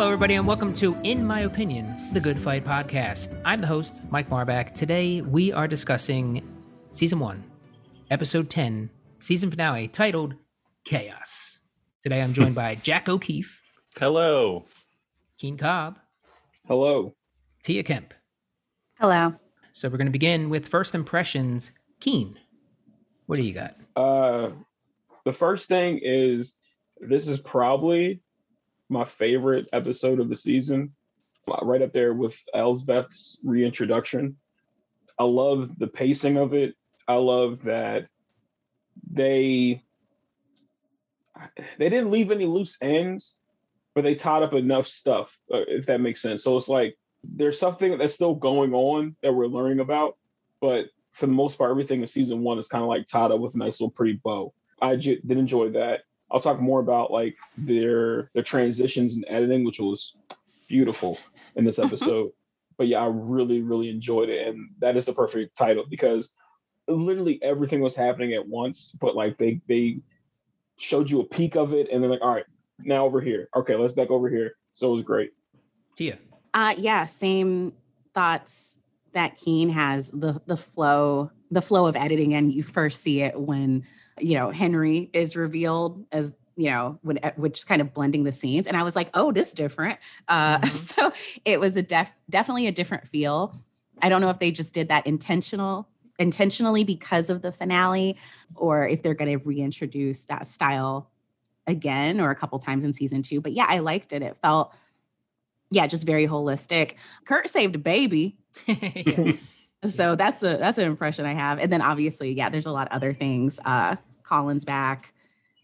Hello, everybody, and welcome to In My Opinion, the Good Fight Podcast. I'm the host, Mike Marbach. Today, we are discussing Season 1, Episode 10, Season Finale, titled Chaos. Today, I'm joined by Jack O'Keefe, Hello. Keen Cobb, Hello. Tia Kemp. Hello. So, we're going to begin with first impressions. Keen, what do you got? Uh, the first thing is this is probably my favorite episode of the season, uh, right up there with Elsbeth's reintroduction. I love the pacing of it. I love that they they didn't leave any loose ends, but they tied up enough stuff, uh, if that makes sense. So it's like there's something that's still going on that we're learning about, but for the most part, everything in season one is kind of like tied up with a nice little pretty bow. I did enjoy that. I'll talk more about like their their transitions and editing, which was beautiful in this episode. but yeah, I really really enjoyed it, and that is the perfect title because literally everything was happening at once. But like they they showed you a peek of it, and they're like, all right, now over here. Okay, let's back over here. So it was great. Tia. Uh yeah, same thoughts that Keen has the the flow, the flow of editing, and you first see it when you know Henry is revealed as you know when which is kind of blending the scenes and i was like oh this is different uh Mhm. so it was a def- definitely a different feel i don't know if they just did that intentional intentionally because of the finale or if they're going to reintroduce that style again or a couple times in season two but yeah i liked it it felt yeah just very holistic kurt saved a baby so that's a that's an impression I have. And then obviously, yeah, there's a lot of other things. Uh Colin's back.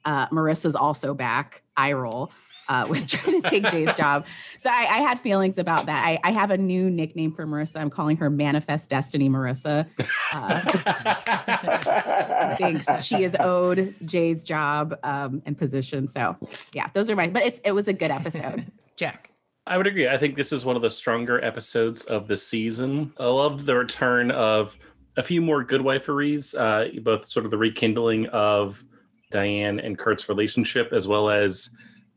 Uh Marissa's also back. I roll. Uh, was trying to take Jay's job. So I, I had feelings about that. I, I have a new nickname for Marissa. I'm calling her Manifest Destiny Marissa. Uh, I think she is owed Jay's job um, and position. So yeah, those are my. But it's it was a good episode. Jack. I would agree. I think this is one of the stronger episodes of the season. I loved the return of a few more good wiferys, uh, both sort of the rekindling of Diane and Kurt's relationship, as well as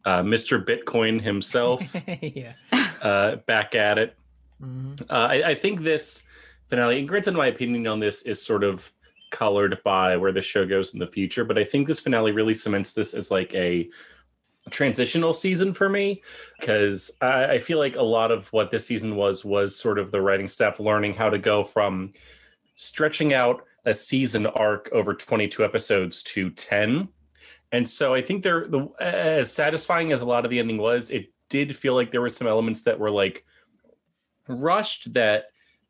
uh, Mr. Bitcoin himself yeah. uh, back at it. Mhm. Uh, I, I think this finale, and granted, my opinion on this is sort of colored by where the show goes in the future, but I think this finale really cements this as like a transitional season for me because I, I feel like a lot of what this season was was sort of the writing staff learning how to go from stretching out a season arc over 22 episodes to 10 and so i think they're the as satisfying as a lot of the ending was it did feel like there were some elements that were like rushed that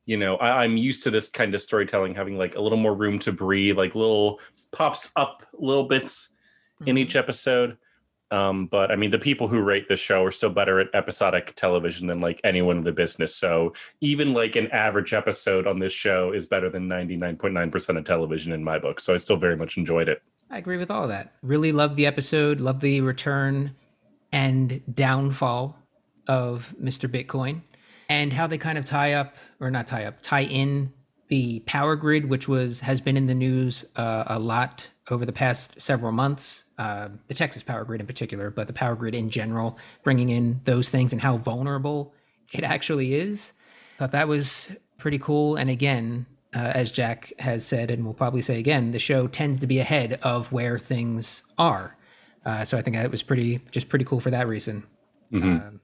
you know I, i'm used to this kind of storytelling having like a little more room to breathe like little pops up little bits in each mm-hmm. episode um but i mean the people who rate this show are still better at episodic television than like anyone in the business so even like an average episode on this show is better than 99.9% of television in my book so i still very much enjoyed it I agree with all that. Really loved the episode, loved the return and downfall of Mr. Bitcoin and how they kind of tie up or not tie up, tie in the power grid, which was has been in the news uh, a lot over the past several months. Uh, the Texas power grid in particular, but the power grid in general, bringing in those things and how vulnerable it actually is. Thought that was pretty cool. And again, uh, as Jack has said, and will probably say again, the show tends to be ahead of where things are. Uh, so I think that was pretty, just pretty cool for that reason. Mhm. Um,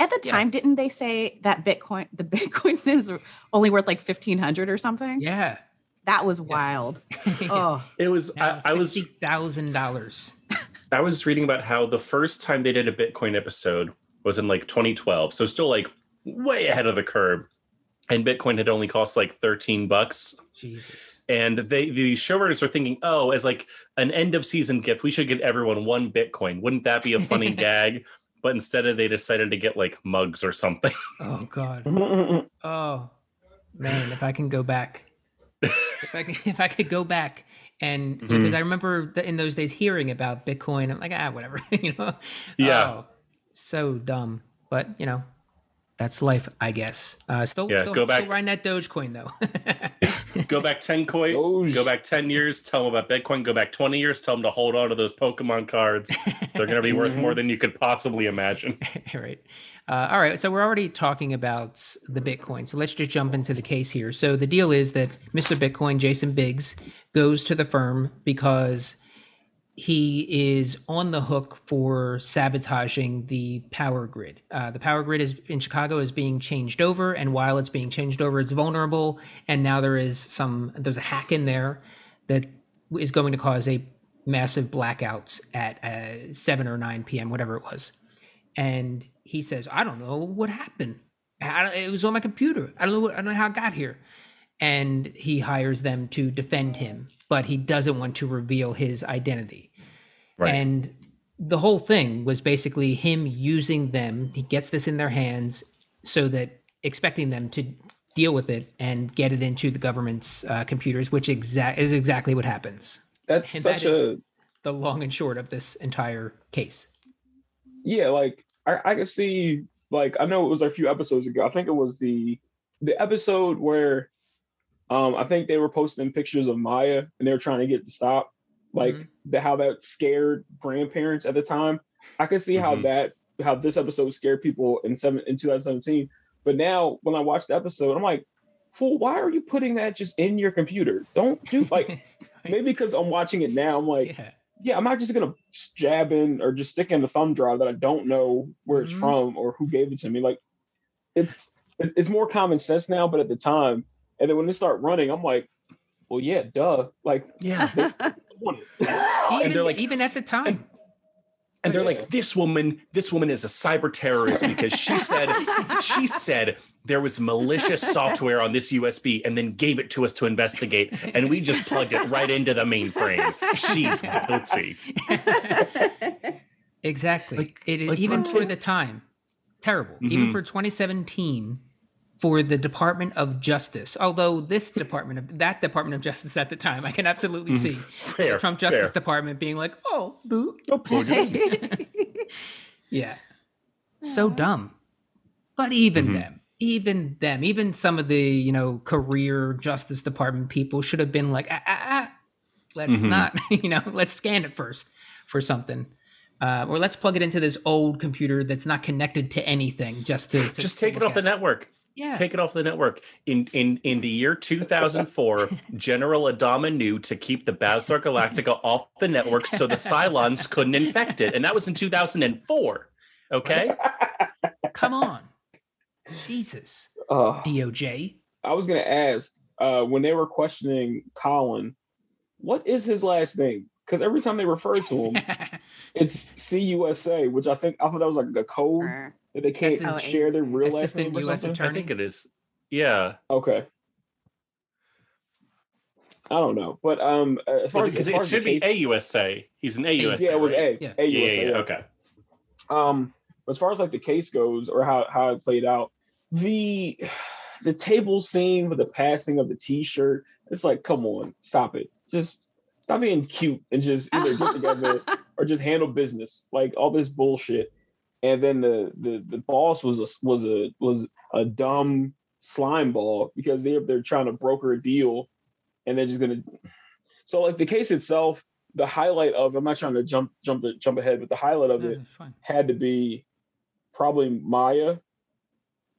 At the time, didn't they say that Bitcoin, the Bitcoin thing was only worth like fifteen hundred or something? yeah. That was wild. Oh, it was I, I was thousand dollars. I was reading about how the first time they did a Bitcoin episode was in like 2012. So still like way ahead of the curve. And Bitcoin had only cost like 13 bucks. Jesus. And they the showrunners were thinking, oh, as like an end of season gift, we should get everyone one Bitcoin. Wouldn't that be a funny gag? But instead of they decided to get like mugs or something. Oh God. Oh man, if I can go back, if I can, if I could go back and Mhm. because I remember that in those days hearing about Bitcoin, I'm like ah whatever, you know. Yeah. Oh, so dumb, but you know, that's life, I guess. Uh, still, Yeah, still, go back- still riding that Dogecoin though. Go back 10 coin, Those- go back 10 years, tell them about Bitcoin, go back 20 years, tell them to hold on to those Pokemon cards. They're going to be worth more than you could possibly imagine. right. Uh, all right. So we're already talking about the Bitcoin. So let's just jump into the case here. So the deal is that Mr. Bitcoin, Jason Biggs, goes to the firm because he is on the hook for sabotaging the power grid. Uh, the power grid is in Chicago is being changed over, and while it's being changed over, it's vulnerable. And now there is some there's a hack in there that is going to cause a massive blackouts at uh, seven or nine p.m. whatever it was. And he says, "I don't know what happened. I it was on my computer. I don't know. What, I don't know how it got here." And he hires them to defend him, but he doesn't want to reveal his identity. Right. And the whole thing was basically him using them. He gets this in their hands so that expecting them to deal with it and get it into the government's uh, computers, which exact is exactly what happens. That's And such that a The long and short of this entire case. yeah, like I, I could see like I know it was a few episodes ago. I think it was the the episode where um I think they were posting pictures of Maia and they were trying to get to stop. Like Mhm. the how that scared grandparents at the time. I could see how Mhm. that how this episode scared people in seven in 2017. But now when I watched the episode, I'm like, fool, why are you putting that just in your computer? Don't do like maybe because I'm watching it now, I'm like, yeah. Yeah, I'm not just gonna jab in or just stick in the thumb drive that I don't know where it's Mhm. from or who gave it to me. Like, it's it's it's more common sense now, but at the time, and then when they start running, I'm like, well, yeah, duh. Like, Yeah. I want it. Even, they're like- even at the time. And they're like, this woman, this woman is a cyber terrorist because she said she said there was malicious software on this USB and then gave it to us to investigate, and we just plugged it right into the mainframe. She's guilty. Exactly. Like- it, like even for the time, terrible. Even Mhm. for 2017, for the Department of Justice. Although this Department of that Department of Justice at the time, I can absolutely see Fair. the Trump Justice fair. Department being like, "Oh, boo." No problem. yeah, so dumb." But even Mhm. them, even them, even some of the you know career Justice Department people should have been like, ah, ah, ah, "Let's Mhm. not, you know, let's scan it first for something." Uh, or let's plug it into this old computer that's not connected to anything just to, to Just to take it off the at. network. Yeah. Take it off the network. In in in the year 2004, General Adama knew to keep the Battlestar Galactica off the network so the Cylons couldn't infect it, and that was in 2004. Okay. Come on. Jesus. Uh, DOJ. I was gonna ask uh, when they were questioning Colin, what is his last name? Because every time they refer to him, it's AUSA, which I think I thought that was like a code that they can't That's his- share their real last Assistant name or US something. attorney. I think it is. Yeah. Okay. I don't know, but um, as far as, Because as far it as the should be case- AUSA. He's an AUSA. yeah, it was right? A, Yeah. A USA, yeah, yeah. yeah. Okay. Um, as far as like the case goes, or how how it played out, the the table scene with the passing of the T-shirt, it's like, come on, stop it, just stop being cute and just either get together or just handle business. Like all this bullshit, and then the the the boss was a was a was a dumb slime ball because they're they're trying to broker a deal, and they're just gonna. So like the case itself, the highlight of I'm not trying to jump jump the, jump ahead, but the highlight of No, it had to be probably Maia,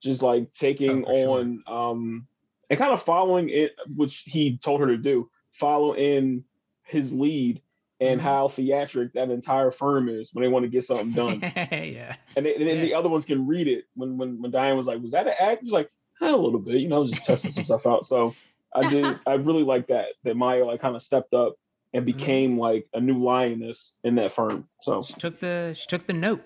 just like taking Oh, for sure. on um and kind of following it, which he told her to do, follow in his lead and Mhm. how theatric that entire firm is when they want to get something done. yeah. and, they, and then the other ones can read it. When when when Diane was like, "Was that an act?" He's like, eh, "A little bit," you know, I was just testing some stuff out. So I did. I really like that that Maia like kind of stepped up and Mm-hmm. became like a new lioness in that firm. So She took the she took the note.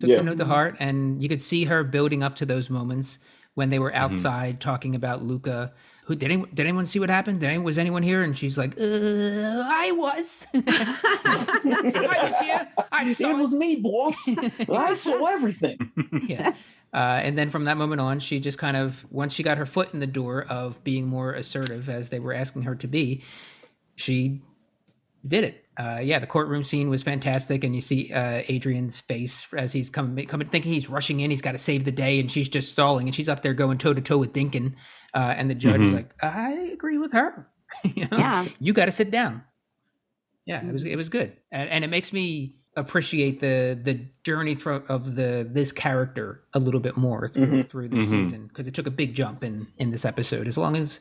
Took Yeah. the note to heart and you could see her building up to those moments when they were Mm-hmm. outside talking about Lucca. Who did anyone did anyone see what happened? Did anyone, was anyone here? And she's like, uh, I was. I was here. I saw it was me, boss. I saw everything. yeah. Uh, and then from that moment on, she just kind of, once she got her foot in the door of being more assertive as they were asking her to be, she did it. Uh, yeah, the courtroom scene was fantastic, and you see uh, Adrian's face as he's coming, coming, thinking he's rushing in. He's got to save the day, and she's just stalling, and she's up there going toe to toe with Dinkin, uh, and the judge is Mhm. like, "I agree with her. you know? Yeah. you got to sit down." Yeah, it was it was good, and, and it makes me appreciate the the journey thro- of the this character a little bit more through Mhm. through this Mhm. season because it took a big jump in in this episode. As long as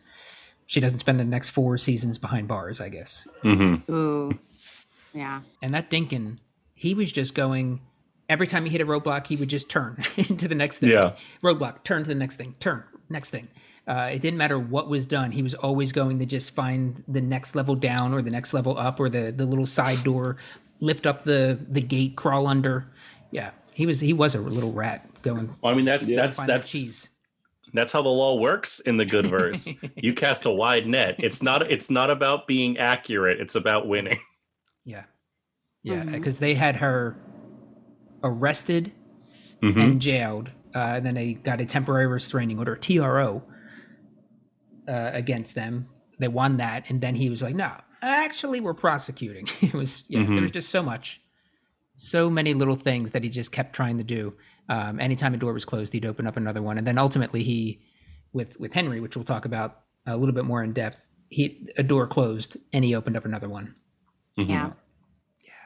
she doesn't spend the next four seasons behind bars, I guess. hmm Ooh. Yeah. And that Dinkin, he was just going every time he hit a roadblock, he would just turn into the next thing. Yeah. Roadblock, turn to the next thing, turn, next thing. Uh, it didn't matter what was done. He was always going to just find the next level down or the next level up or the, the little side door, lift up the, the gate, crawl under. Yeah. He was he was a little rat going Well, I mean, that's Yeah. that's that's cheese. that's how the law works in the good verse. you cast a wide net. It's not it's not about being accurate. It's about winning. Yeah. Yeah. Mhm. Because they had her arrested Mhm. and jailed. Uh, and then they got a temporary restraining order, TRO, uh, against them. They won that, and then he was like, "No, actually, we're prosecuting." it was yeah. There Mhm. was just so much, so many little things that he just kept trying to do. Um, anytime a door was closed, he'd open up another one, and then ultimately he, with with Henry, which we'll talk about a little bit more in depth, he a door closed and he opened up another one. Mhm. Yeah.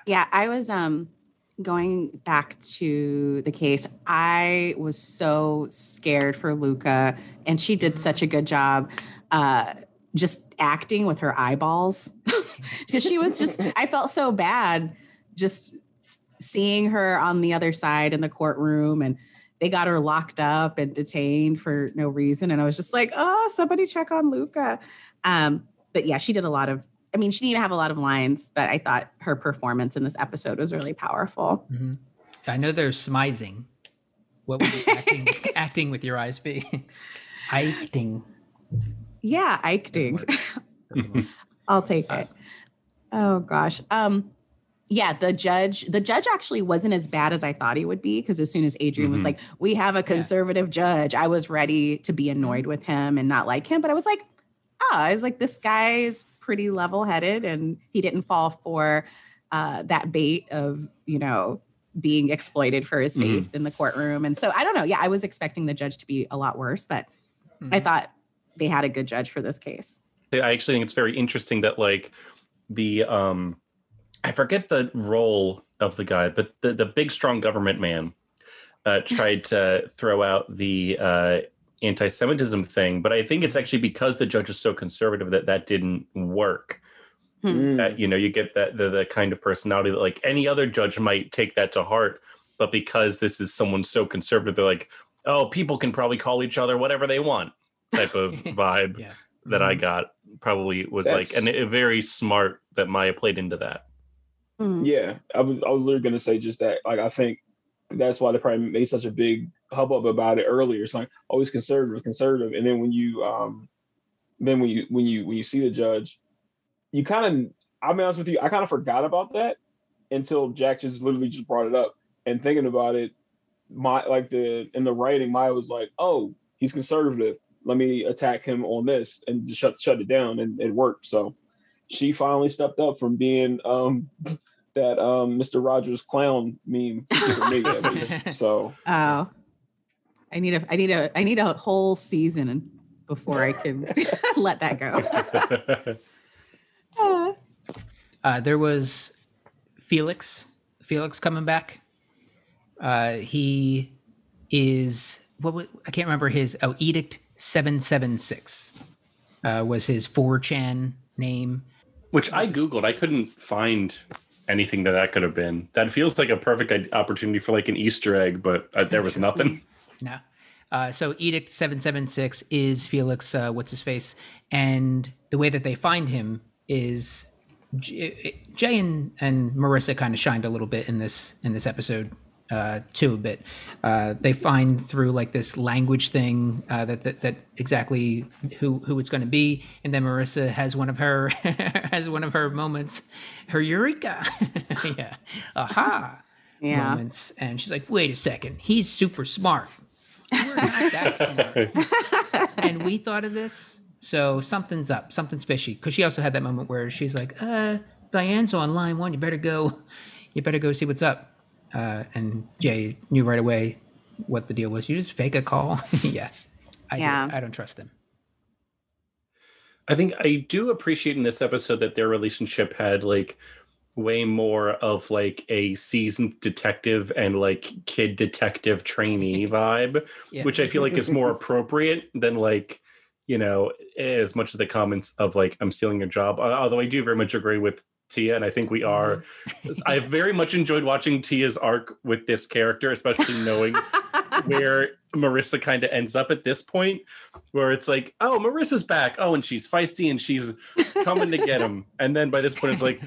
Yeah, I was um going back to the case. I was so scared for Lucca and she did such a good job uh just acting with her eyeballs. Cuz she was just I felt so bad just seeing her on the other side in the courtroom and they got her locked up and detained for no reason and I was just like, "Oh, somebody check on Lucca." Um but yeah, she did a lot of I mean, she didn't even have a lot of lines, but I thought her performance in this episode was really powerful. hmm I know there's smizing. What would acting, acting with your eyes be? Acting. Yeah, Doesn't acting. work. Doesn't work. I'll take it. Oh gosh. Um yeah, the judge the judge actually wasn't as bad as I thought he would be because as soon as Adrian was Mhm. like, "We have a conservative judge," I was ready to be annoyed with him and not like him, but I was like, "Oh, I was like this guy pretty level-headed and he didn't fall for uh that bait of, you know, being exploited for his faith in the courtroom." And so I don't know. Yeah, I was expecting the judge to be a lot worse, but I Mhm. thought they had a good judge for this case. I actually think it's very interesting that like the um I forget the role of the guy, but the, the big strong government man uh tried to throw out the uh anti-Semitism thing, but I think it's actually because the judge is so conservative that that didn't work. Mm. That you know, you get that the, the kind of personality that like any other judge might take that to heart, but because this is someone so conservative, they're like, oh, people can probably call each other whatever they want, type of vibe Yeah. that I Mhm. got probably was like That's- and it, very smart that Maia played into that. Hmm. Yeah, I was I was literally gonna say just that. Like I think that's why they probably made such a big hubbub about it earlier. It's like always conservative, conservative, and then when you um then when you when you when you see the judge, you kind of I'll be honest with you, I kind of forgot about that until Jack just literally just brought it up. And thinking about it, my like the in the writing, Maia was like, "Oh, he's conservative. Let me attack him on this," and just shut shut it down, and it worked. So she finally stepped up from being um that um Mr. Rogers clown meme for me at least. So Oh, I need a I need a I need a whole season before I can let that go. Uh, Uh, there was Felix. Felix coming back. Uh, he is what was, I can't remember his oh edict seven seven six uh, was his 4chan name. Which I googled, I couldn't find anything that that could have been. That feels like a perfect opportunity for like an Easter egg, but uh, there was nothing. No. Uh, so Edict 776 is Felix, uh, what's his face? And the way that they find him is J- Jay and, and Marissa kind of shined a little bit in this in this episode uh, too a bit. Uh, they find through like this language thing uh, that, that that exactly who who it's going to be, and then Marissa has one of her has one of her moments, her eureka, yeah, aha yeah. moments, and she's like, "Wait a second, he's super smart. We're not that smart." and we thought of this, so something's up, something's fishy. Because she also had that moment where she's like, "Uh, Diane's on line one. You better go. You better go see what's up. Uh, and Jay knew right away what the deal was. You just fake a call. yeah. I, Yeah. Do. I don't trust him. I think I do appreciate in this episode that their relationship had like way more of like a seasoned detective and like kid detective trainee vibe, Yeah. which I feel like is more appropriate than like, you know, as much of the comments of like, I'm stealing your job. Although I do very much agree with Tia, and I think we are. I very much enjoyed watching Tia's arc with this character, especially knowing where Marissa kind of ends up at this point, where it's like, oh, Marissa's back. Oh, and she's feisty and she's coming to get him. And then by this point, it's like,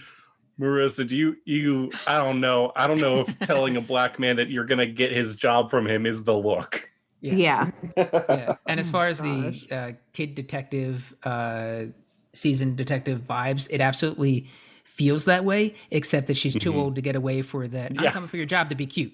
Marissa, do you you? I don't know. I don't know if telling a black man that you're gonna get his job from him is the look. yeah. yeah. And as Oh far as gosh. the uh, kid detective, uh, seasoned detective vibes, it absolutely feels that way, except that she's too Mhm. old to get away for that. I'm Yeah. coming for your job to be cute.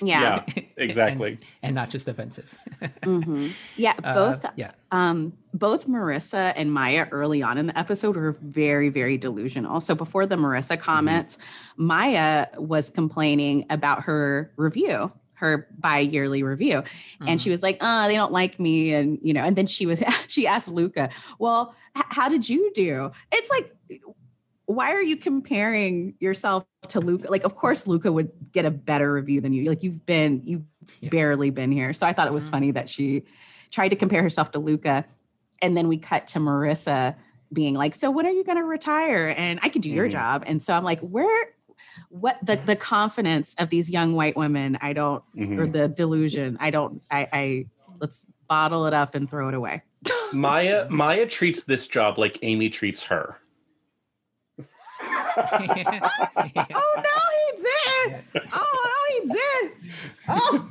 Yeah. exactly. and, and not just offensive. Mhm. Yeah. Uh, Both yeah. um both Marissa and Maia early on in the episode were very, very delusional. So before the Marissa comments, Maia was complaining about her review, her bi-yearly review. And she was like, oh, they don't like me. And you know, and then she was she asked Lucca, well, h- how did you do? It's like why are you comparing yourself to Lucca? Like, of course, Lucca would get a better review than you. Like, you've been, you've Yeah. barely been here. So I thought it was Mhm. funny that she tried to compare herself to Lucca. And then we cut to Marissa being like, So when are you going to retire? And I can do your Mhm. job. And so I'm like, Where, what the, the confidence of these young white women, I don't, Mhm. or the delusion, I don't, I, I, let's bottle it up and throw it away. Maia Maia treats this job like Amy treats her. oh, no, he did. Oh, no, he did. Oh,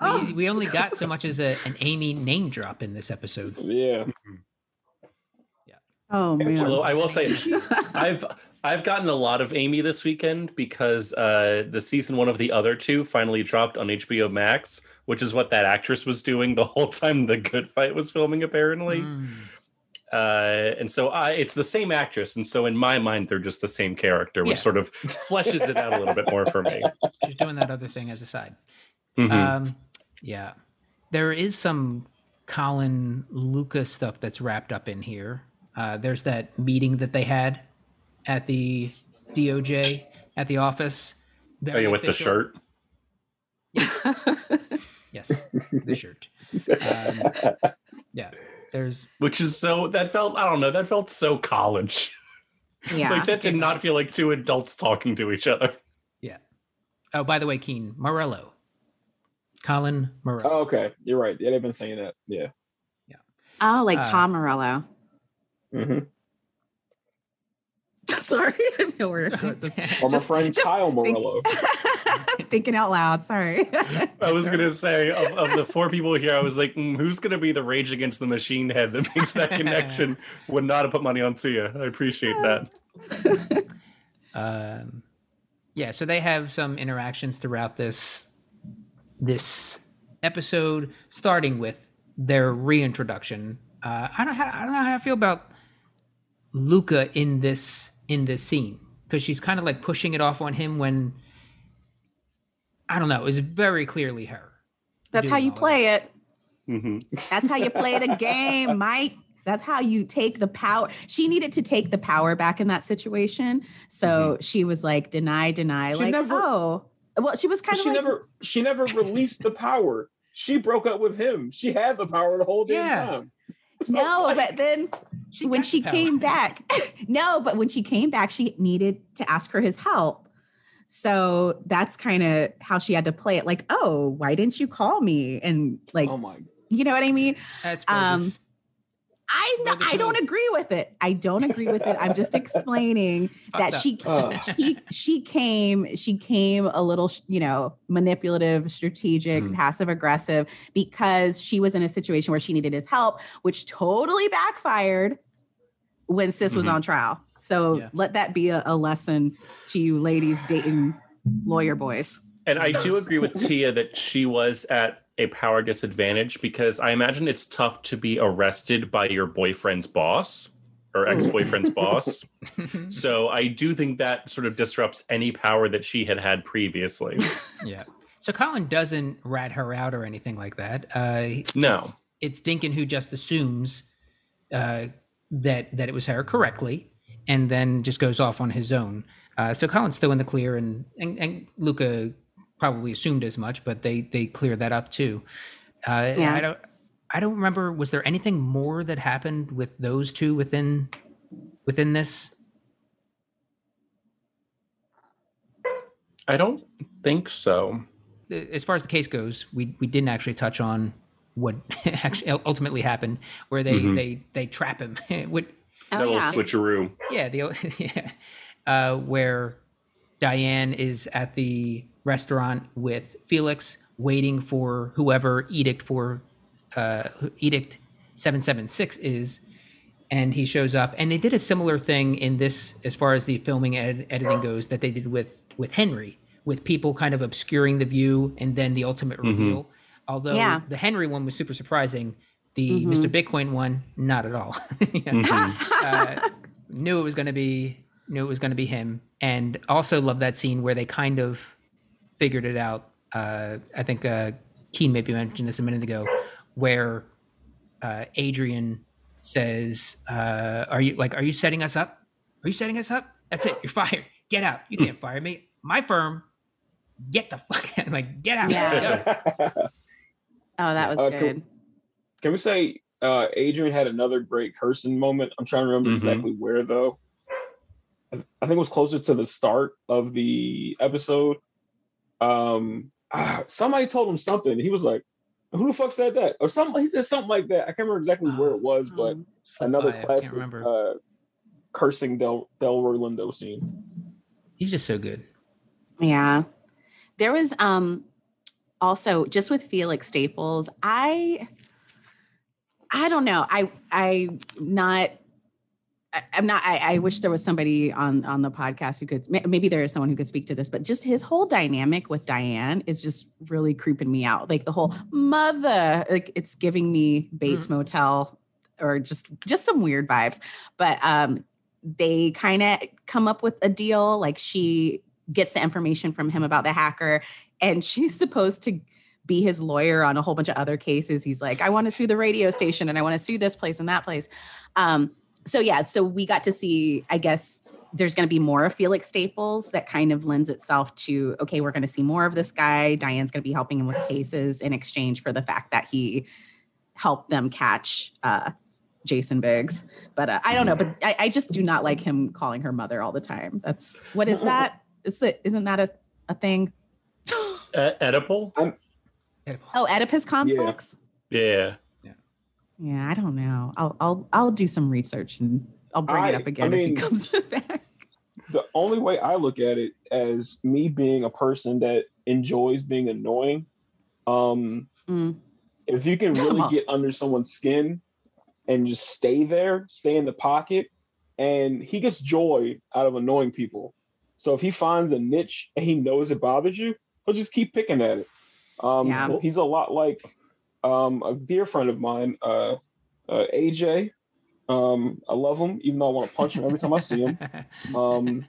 oh. we, we only got so much as a, an Amy name drop in this episode. yeah. Yeah. Oh, man. Although I will say, I've I've gotten a lot of Amy this weekend because uh, the season one of the other two finally dropped on HBO Max, which is what that actress was doing the whole time the Good Fight was filming, apparently. Mm. Uh, and so I, it's the same actress, and so in my mind, they're just the same character, which Yeah. sort of fleshes it out a little bit more for me. She's doing that other thing as a side. Mhm. Um, yeah, there is some Colin Lucas stuff that's wrapped up in here. Uh, there's that meeting that they had at the DOJ at the office. oh, Very yeah, with the official. shirt. Yes, the shirt. Um, yeah, there's which is so that felt I don't know that felt so college. yeah. like that did not feel like two adults talking to each other. Yeah. Oh, by the way, Keen Morello, Colin Morello. Oh, okay. You're right. Yeah, they've been saying that. Yeah. Yeah. Oh, like Uh, Tom Morello. Hmm Sorry, I didn't know where. Or my Just- friend just Kyle think- Thinking out loud. Sorry. I was gonna say of, of the four people here, I was like, mm, who's gonna be the Rage Against the Machine head that makes that connection? Would not have put money on Tia. I appreciate that. um, yeah, so they have some interactions throughout this this episode, starting with their reintroduction. Uh, I don't how, I don't know how I feel about Lucca in this in this scene because she's kind of like pushing it off on him when I don't know. It was very clearly her. That's how you play this. it. hmm That's how you play the game, Mike. That's how you take the power. She needed to take the power back in that situation. So she was like, deny, deny. She like, never- oh. Well, she was kind of she like, never she never released the power. She broke up with him. She had the power the whole damn Yeah. time. No, but then She when she came back, no, but when she came back, she needed to ask for his help. So that's kind of how she had to play it. Like, oh, why didn't you call me? And like, oh my you know what I mean? That's Um. I no, I don't agree with it. I don't agree with it. I'm just explaining that she Ugh. she she came she came a little you know manipulative strategic Mhm. passive aggressive because she was in a situation where she needed his help which totally backfired when sis was Mhm. on trial so Yeah. let that be a, a lesson to you ladies dating lawyer boys And I do agree with Tia that she was at a power disadvantage because I imagine it's tough to be arrested by your boyfriend's boss or ex-boyfriend's boss. So I do think that sort of disrupts any power that she had had previously. yeah. So Colin doesn't rat her out or anything like that. Uh, No. It's, it's Dinkin who just assumes uh, that that it was her correctly, and then just goes off on his own. Uh, so Colin's still in the clear, and, and and Lucca probably assumed as much, but they they cleared that up too. Uh, Yeah. I don't I don't remember. Was there anything more that happened with those two within within this? I don't think so. as far as the case goes, we we didn't actually touch on what actually ultimately happened, where they Mhm. they they trap him. With, Oh, that yeah. little switcheroo. yeah, the yeah, uh, where Diane is at the restaurant with Felix, waiting for whoever edict for uh, edict seven seven six is. And he shows up, and they did a similar thing in this, as far as the filming ed- editing goes, that they did with with Henry, with people kind of obscuring the view, and then the ultimate reveal. Although Yeah. the Henry one was super surprising, the Mr. Bitcoin one, not at all. Yeah uh, knew it was going to be knew it was going to be him, and also love that scene where they kind of figured it out. Uh, I think uh, Keen maybe mentioned this a minute ago, where uh, Adrian says, uh, "Are you like are you setting us up? Are you setting us up? That's it. You're fired. Get out. You can't fire me. My firm. Get the fuck out. Like get out. Yeah. Go." Oh, that was Uh, good. Can we say uh, Adrian had another great cursing moment? I'm trying to remember Mhm. exactly where though. I I think it was closer to the start of the episode. Um, ah, somebody told him something. He was like, "Who the fuck said that?" Or something. He said something like that. I can't remember exactly where it was, but Um, another by, classic remember. uh, cursing Del Delroy Lindo scene. He's just so good. Yeah. There was um also just with Felix Staples, I I don't know. I I not I- I'm not I, I wish there was somebody on on the podcast who could maybe there is someone who could speak to this, but just his whole dynamic with Diane is just really creeping me out. Like the whole mother, like it's giving me Bates Motel or just just some weird vibes. But um they kind of come up with a deal like she gets the information from him about the hacker and she's supposed to be his lawyer on a whole bunch of other cases he's like i want to sue the radio station and i want to sue this place and that place um, so yeah so we got to see i guess there's going to be more of felix staples that kind of lends itself to okay we're going to see more of this guy diane's going to be helping him with cases in exchange for the fact that he helped them catch uh, jason biggs but uh, i don't know but I, I just do not like him calling her mother all the time that's what is that is it isn't that a, a thing Uh, Oedipal? oh oedipus complex Yeah. yeah. I don't know i'll i'll i'll do some research and i'll bring I- it up again mean- if he comes back the only way I look at it as me being a person that enjoys being annoying, um, Mm. if you can really get under someone's skin and just stay there, stay in the pocket, and he gets joy out of annoying people. So if he finds a niche and he knows it bothers you, he'll just keep picking at it. Um, Yeah. He's a lot like um, a dear friend of mine, uh, uh, AJ. Um, I love him, even though I want to punch him every time I see him. Um,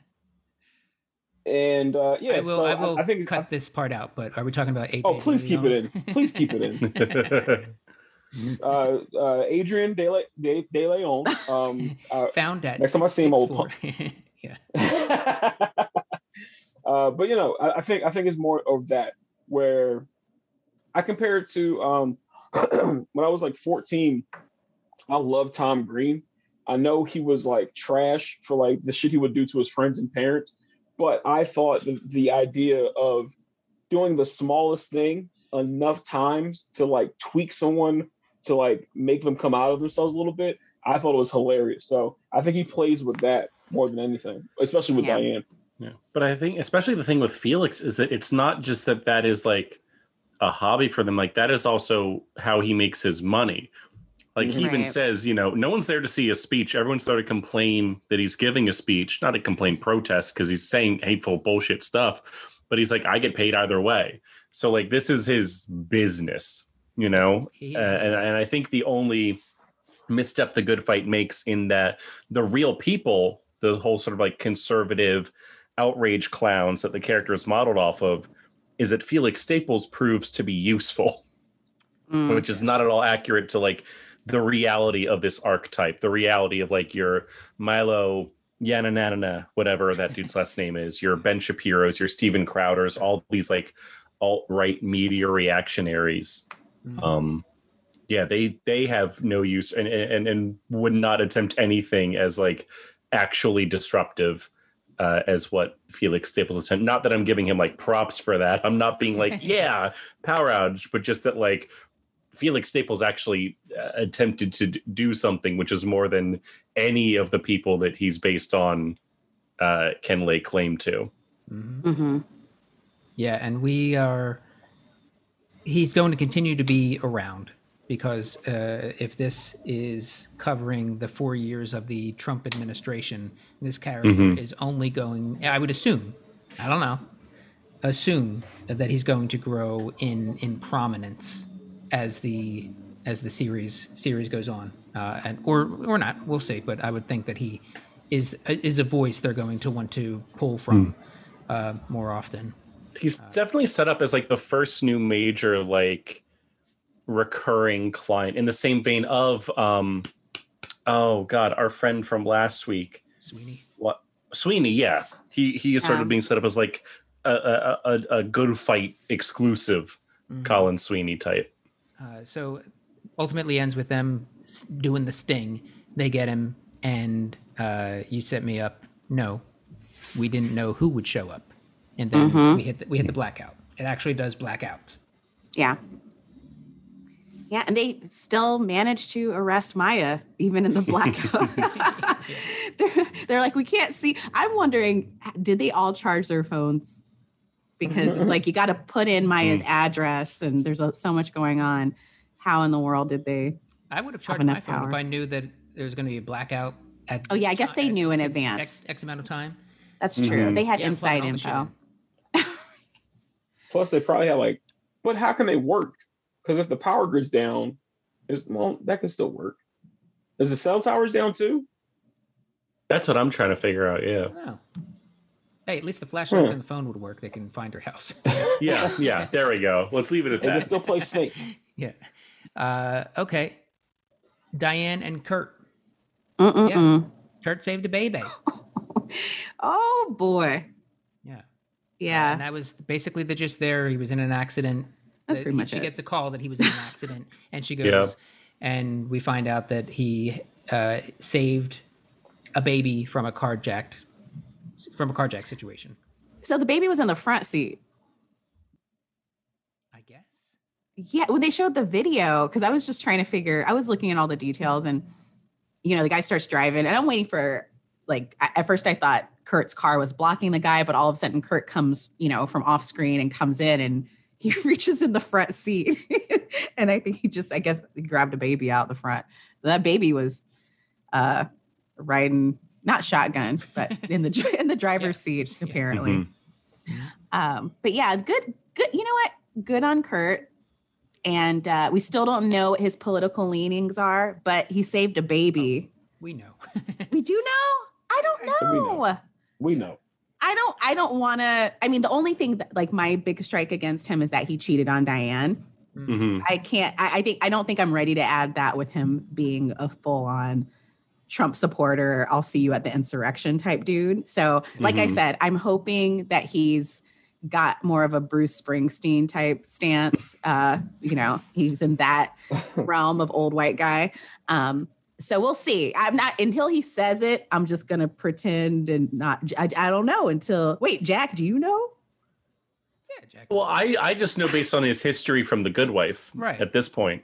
and uh, yeah, I will. so I will I, think cut this part out. But are we talking about AJ? Oh, please keep it in. Please keep it in. uh, uh, Adrian De, Le- De, De Leon. Um, uh, Found that Next time I see him, I will 6'4". yeah. uh, but you know, I, I think I think it's more of that where I compare it to um, when I was like 14. I love Tom Green. I know he was like trash for like the shit he would do to his friends and parents, but I thought the, the idea of doing the smallest thing enough times to like tweak someone to like make them come out of themselves a little bit, I thought it was hilarious. So I think he plays with that more than anything, especially with Yeah. Diane. Yeah. But I think, especially the thing with Felix, is that it's not just that that is like a hobby for them. Like that is also how he makes his money. Like he even says, you know, no one's there to see a speech. Everyone's there to complain that he's giving a speech, not to complain protest because he's saying hateful bullshit stuff. But he's like, I get paid either way. So like this is his business, you know. Uh, and, and I think the only misstep the good fight makes in that the real people, the whole sort of like conservative outrage clowns that the character is modeled off of, is that Felix Staples proves to be useful, Mm. which is not at all accurate to like the reality of this archetype, the reality of like your Milo Yananana, whatever that dude's last name is, your Ben Shapiro's, your Steven Crowder's, all these like alt right media reactionaries. Mhm. Um, yeah, they they have no use and and and would not attempt anything as like actually disruptive uh, as what Felix Staples attempt. Not that I'm giving him like props for that. I'm not being like, yeah, power outage, but just that like Felix Staples actually uh, attempted to d- do something which is more than any of the people that he's based on uh, can lay claim to. Mhm. Mhm. Yeah, and we are. He's going to continue to be around because uh, if this is covering the four years of the Trump administration, this character Mhm. is only going. I would assume. I don't know. Assume that he's going to grow in in prominence as the as the series series goes on, uh, and or or not. We'll see. But I would think that he is is a voice they're going to want to pull from uh, more often. he's definitely set up as like the first new major like recurring client in the same vein of um oh god our friend from last week Sweeney. what sweeney yeah he he is sort of being set up as like a a, a, a good fight exclusive Mhm. colin sweeney type Uh, so ultimately ends with them doing the sting. They get him, and uh, you set me up. No, we didn't know who would show up, and then we hit the, we hit the blackout. It actually does blackout. Yeah. Yeah, and they still managed to arrest Maia even in the blackout. they're, they're like, we can't see. I'm wondering, did they all charge their phones? Because it's like you got to put in Maia's address, and there's a, so much going on. How in the world did they? I would have charged my enough phone if. I knew that there was going to be a blackout. At Oh, yeah, I guess ti- they knew in advance. X, X amount of time. That's true. Mhm. They had Yeah, I'm inside plugging all the info. Plus, they probably have like, but how can they work? Because if the power grid's down, is well, that can still work. Is the cell towers down too? that's what i'm trying to figure out yeah Oh. Hey, at least the flashlights Hmm. on the phone would work. They can find her house. yeah yeah there we go let's leave it at They can that still play Snake. yeah. Uh, okay. Diane and Kurt. Mm-mm-mm. Kurt saved a baby. Oh boy. Yeah. Yeah. And that was basically the gist there. He was in an accident. That's pretty much She it. gets a call that he was in an accident, and she goes, Yeah. and we find out that he uh, saved a baby from a carjacked from a carjack situation. So the baby was in the front seat. I guess. Yeah, when they showed the video, because I was just trying to figure, I was looking at all the details, and you know, the guy starts driving, and I'm waiting for like at first I thought Kurt's car was blocking the guy, but all of a sudden Kurt comes, you know, from off screen and comes in and he reaches in the front seat. and I think he just, I guess, he grabbed a baby out the front. So that baby was uh riding not shotgun, but in the in the driver's seat, Yeah. apparently. Mhm. Um, but yeah, good, good. You know what? Good on Kurt. And uh, we still don't know what his political leanings are, but he saved a baby. We know. We do know. I don't We know. know. We know. I don't. I don't want to. I mean, the only thing that, like, my big strike against him is that he cheated on Diane. Mhm. I can't. I, I think. I don't think I'm ready to add that with him being a full on Trump supporter. I'll see you at the insurrection type dude. So, like I Mhm. said, I'm hoping that he's got more of a Bruce Springsteen type stance. Uh, you know, he's in that realm of old white guy. Um, so we'll see. I'm not until he says it. I'm just gonna pretend and not. I, I don't know until. Wait, Jack, do you know? yeah, Jack. well i i just know based on his history from the good wife Right. at this point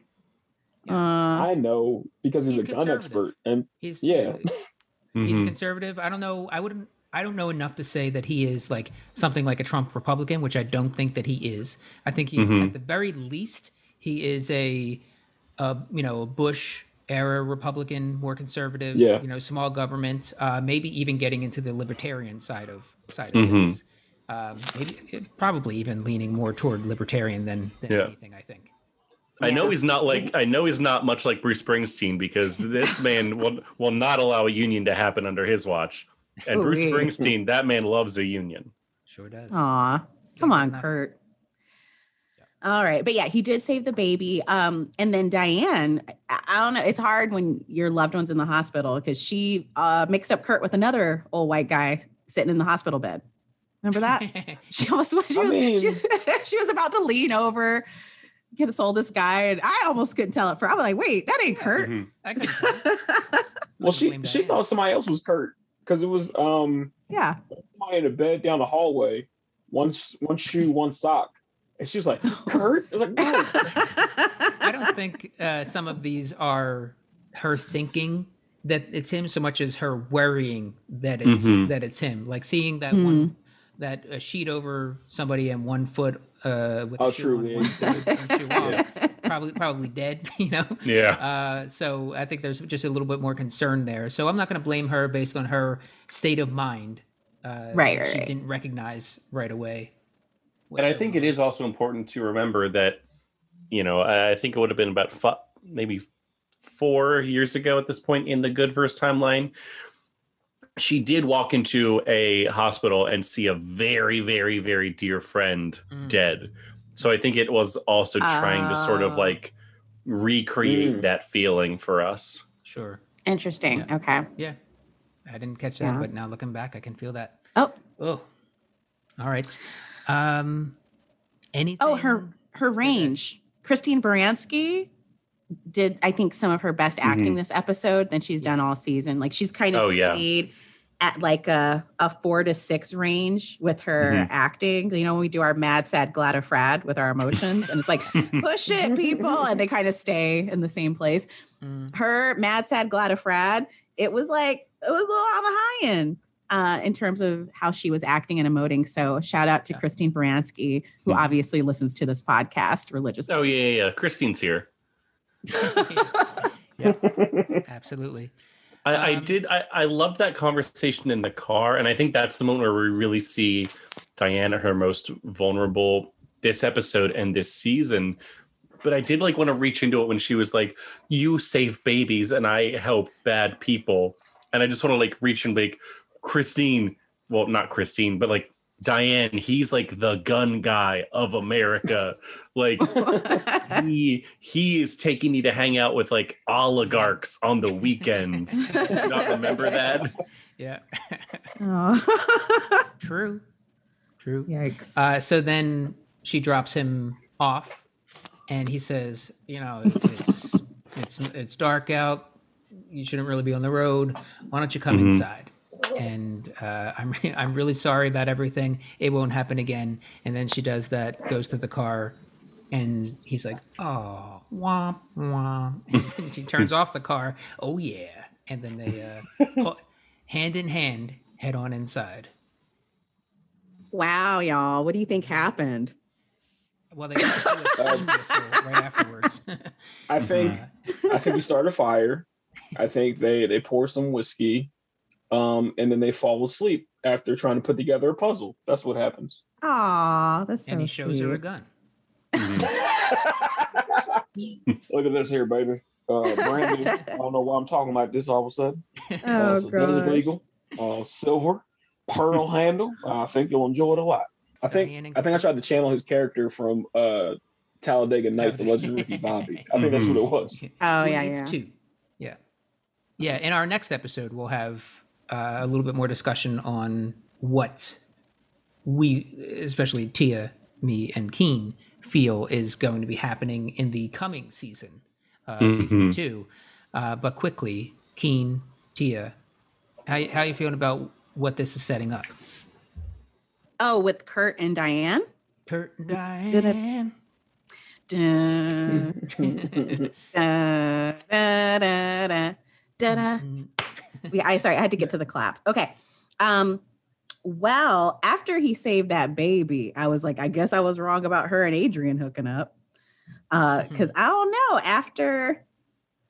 Yeah. Uh, I know because he's, He's a gun expert, and He's Yeah. he's Mhm. conservative. I don't know. I wouldn't. I don't know enough to say that he is like something like a Trump Republican, which I don't think that he is. I think he's Mhm. at the very least he is a, a you know, a Bush era Republican, more conservative. Yeah. You know, small government. Uh, maybe even getting into the libertarian side of side of Mhm. things. Um, maybe probably even leaning more toward libertarian than, than Yeah. anything. I think. I know he's not like I know he's not much like Bruce Springsteen because this man will will not allow a union to happen under his watch. And Bruce Springsteen, that man loves a union. Sure does. Aw, come on. Kurt. All right, but yeah, he did save the baby. Um, and then Diane, I, I don't know. It's hard when your loved one's in the hospital because she uh mixed up Kurt with another old white guy sitting in the hospital bed. Remember that? she almost she was mean- she, she was about to lean over, get us all this guy, and I almost couldn't tell it for. I was like, wait, that ain't Kurt. I couldn't tell. Well, she she Diane. thought somebody else was Kurt because it was um yeah. somebody in a bed down the hallway, one s- one shoe, one sock, and she was like, "Kurt." I was like, "No." I don't think uh, some of these are her thinking that it's him so much as her worrying that it's Mhm. that it's him. Like seeing that Hmm. one that a sheet over somebody and one foot uh with Oh, shoe true, on, yeah. one foot, one probably probably dead, you know. Yeah. Uh, so I think there's just a little bit more concern there. So I'm not going to blame her based on her state of mind. Uh, Right, that right, She right. didn't recognize right away. And I think it is also important to remember that, you know, I I think it would have been about fi- maybe four years ago at this point in the Good Verse timeline. She did walk into a hospital and see a very, very, very dear friend Mm. dead. So I think it was also trying to sort of Oh. like recreate Mm. that feeling for us. Sure. Interesting. Okay. Yeah. I didn't catch that, Yeah. but now looking back, I can feel that. Oh, Oh. All right. Um anything oh, her her range. Christine Baranski did I think some of her best acting this episode than she's done all season. Like she's kind of Oh, yeah. stayed at like a, a four to six range with her Mhm. acting. You know, when we do our mad, sad, glad, or frad with our emotions, and it's like push it, people, and they kind of stay in the same place. Mm, Her mad, sad, glad, or frad, it was like it was a little on the high end. Uh, in terms of how she was acting and emoting. So, shout out to Yeah. Christine Baranski, who Mhm. obviously listens to this podcast religiously. Oh yeah, yeah, yeah. Christine's here. yeah, absolutely. I, I Um, did. I, I loved that conversation in the car, and I think that's the moment where we really see Diana at her most vulnerable this episode and this season. But I did like want to reach into it when she was like, "You save babies, and I help bad people," and I just want to like reach and be like, Christine. Well, not Christine, but like Diane. He's like the gun guy of America. like he he is taking me to hang out with like oligarchs on the weekends. Do not remember that? Yeah. oh. True. True. Yikes. Uh, so then she drops him off, and he says, "You know, it's it's it's dark out. You shouldn't really be on the road. Why don't you come Mhm. inside?" And uh, I'm I'm really sorry about everything. It won't happen again. And then she does that, goes to the car, and he's like, "Oh, womp womp." And she turns off the car. Oh yeah. And then they uh, hand in hand head on inside. wow, y'all. What do you think happened? Well, they got a steam right afterwards. I think I think we start a fire. I think they they pour some whiskey, um, and then they fall asleep after trying to put together a puzzle. That's what happens. Aw, that's so and he shows her a sweet. gun. Look at this here, baby. Uh, Brandy, I don't know why I'm talking about this all of a sudden. Uh, Oh, so that is gosh. legal. Uh, silver, pearl handle. I think you'll enjoy it a lot. I think I think I tried to channel his character from uh, Talladega Nights, The Legend of Ricky Bobby. I think that's what it was. Oh, Who yeah, it's yeah. two? Yeah, yeah. In our next episode, we'll have uh, a little bit more discussion on what we, especially Tia, me, and Keen, feel is going to be happening in the coming season, uh, season Mhm. two. Uh, but quickly, Keen, Tia, how how you feeling about what this is setting up? Oh, with Kurt and Diane. Kurt and Diane. Dun, dun, da, da, da, da, da. Mm, Yeah, I sorry, I had to get to the clap. Okay. Um, well, after he saved that baby, I was like, I guess I was wrong about her and Adrian hooking up. Uh, because I don't know, after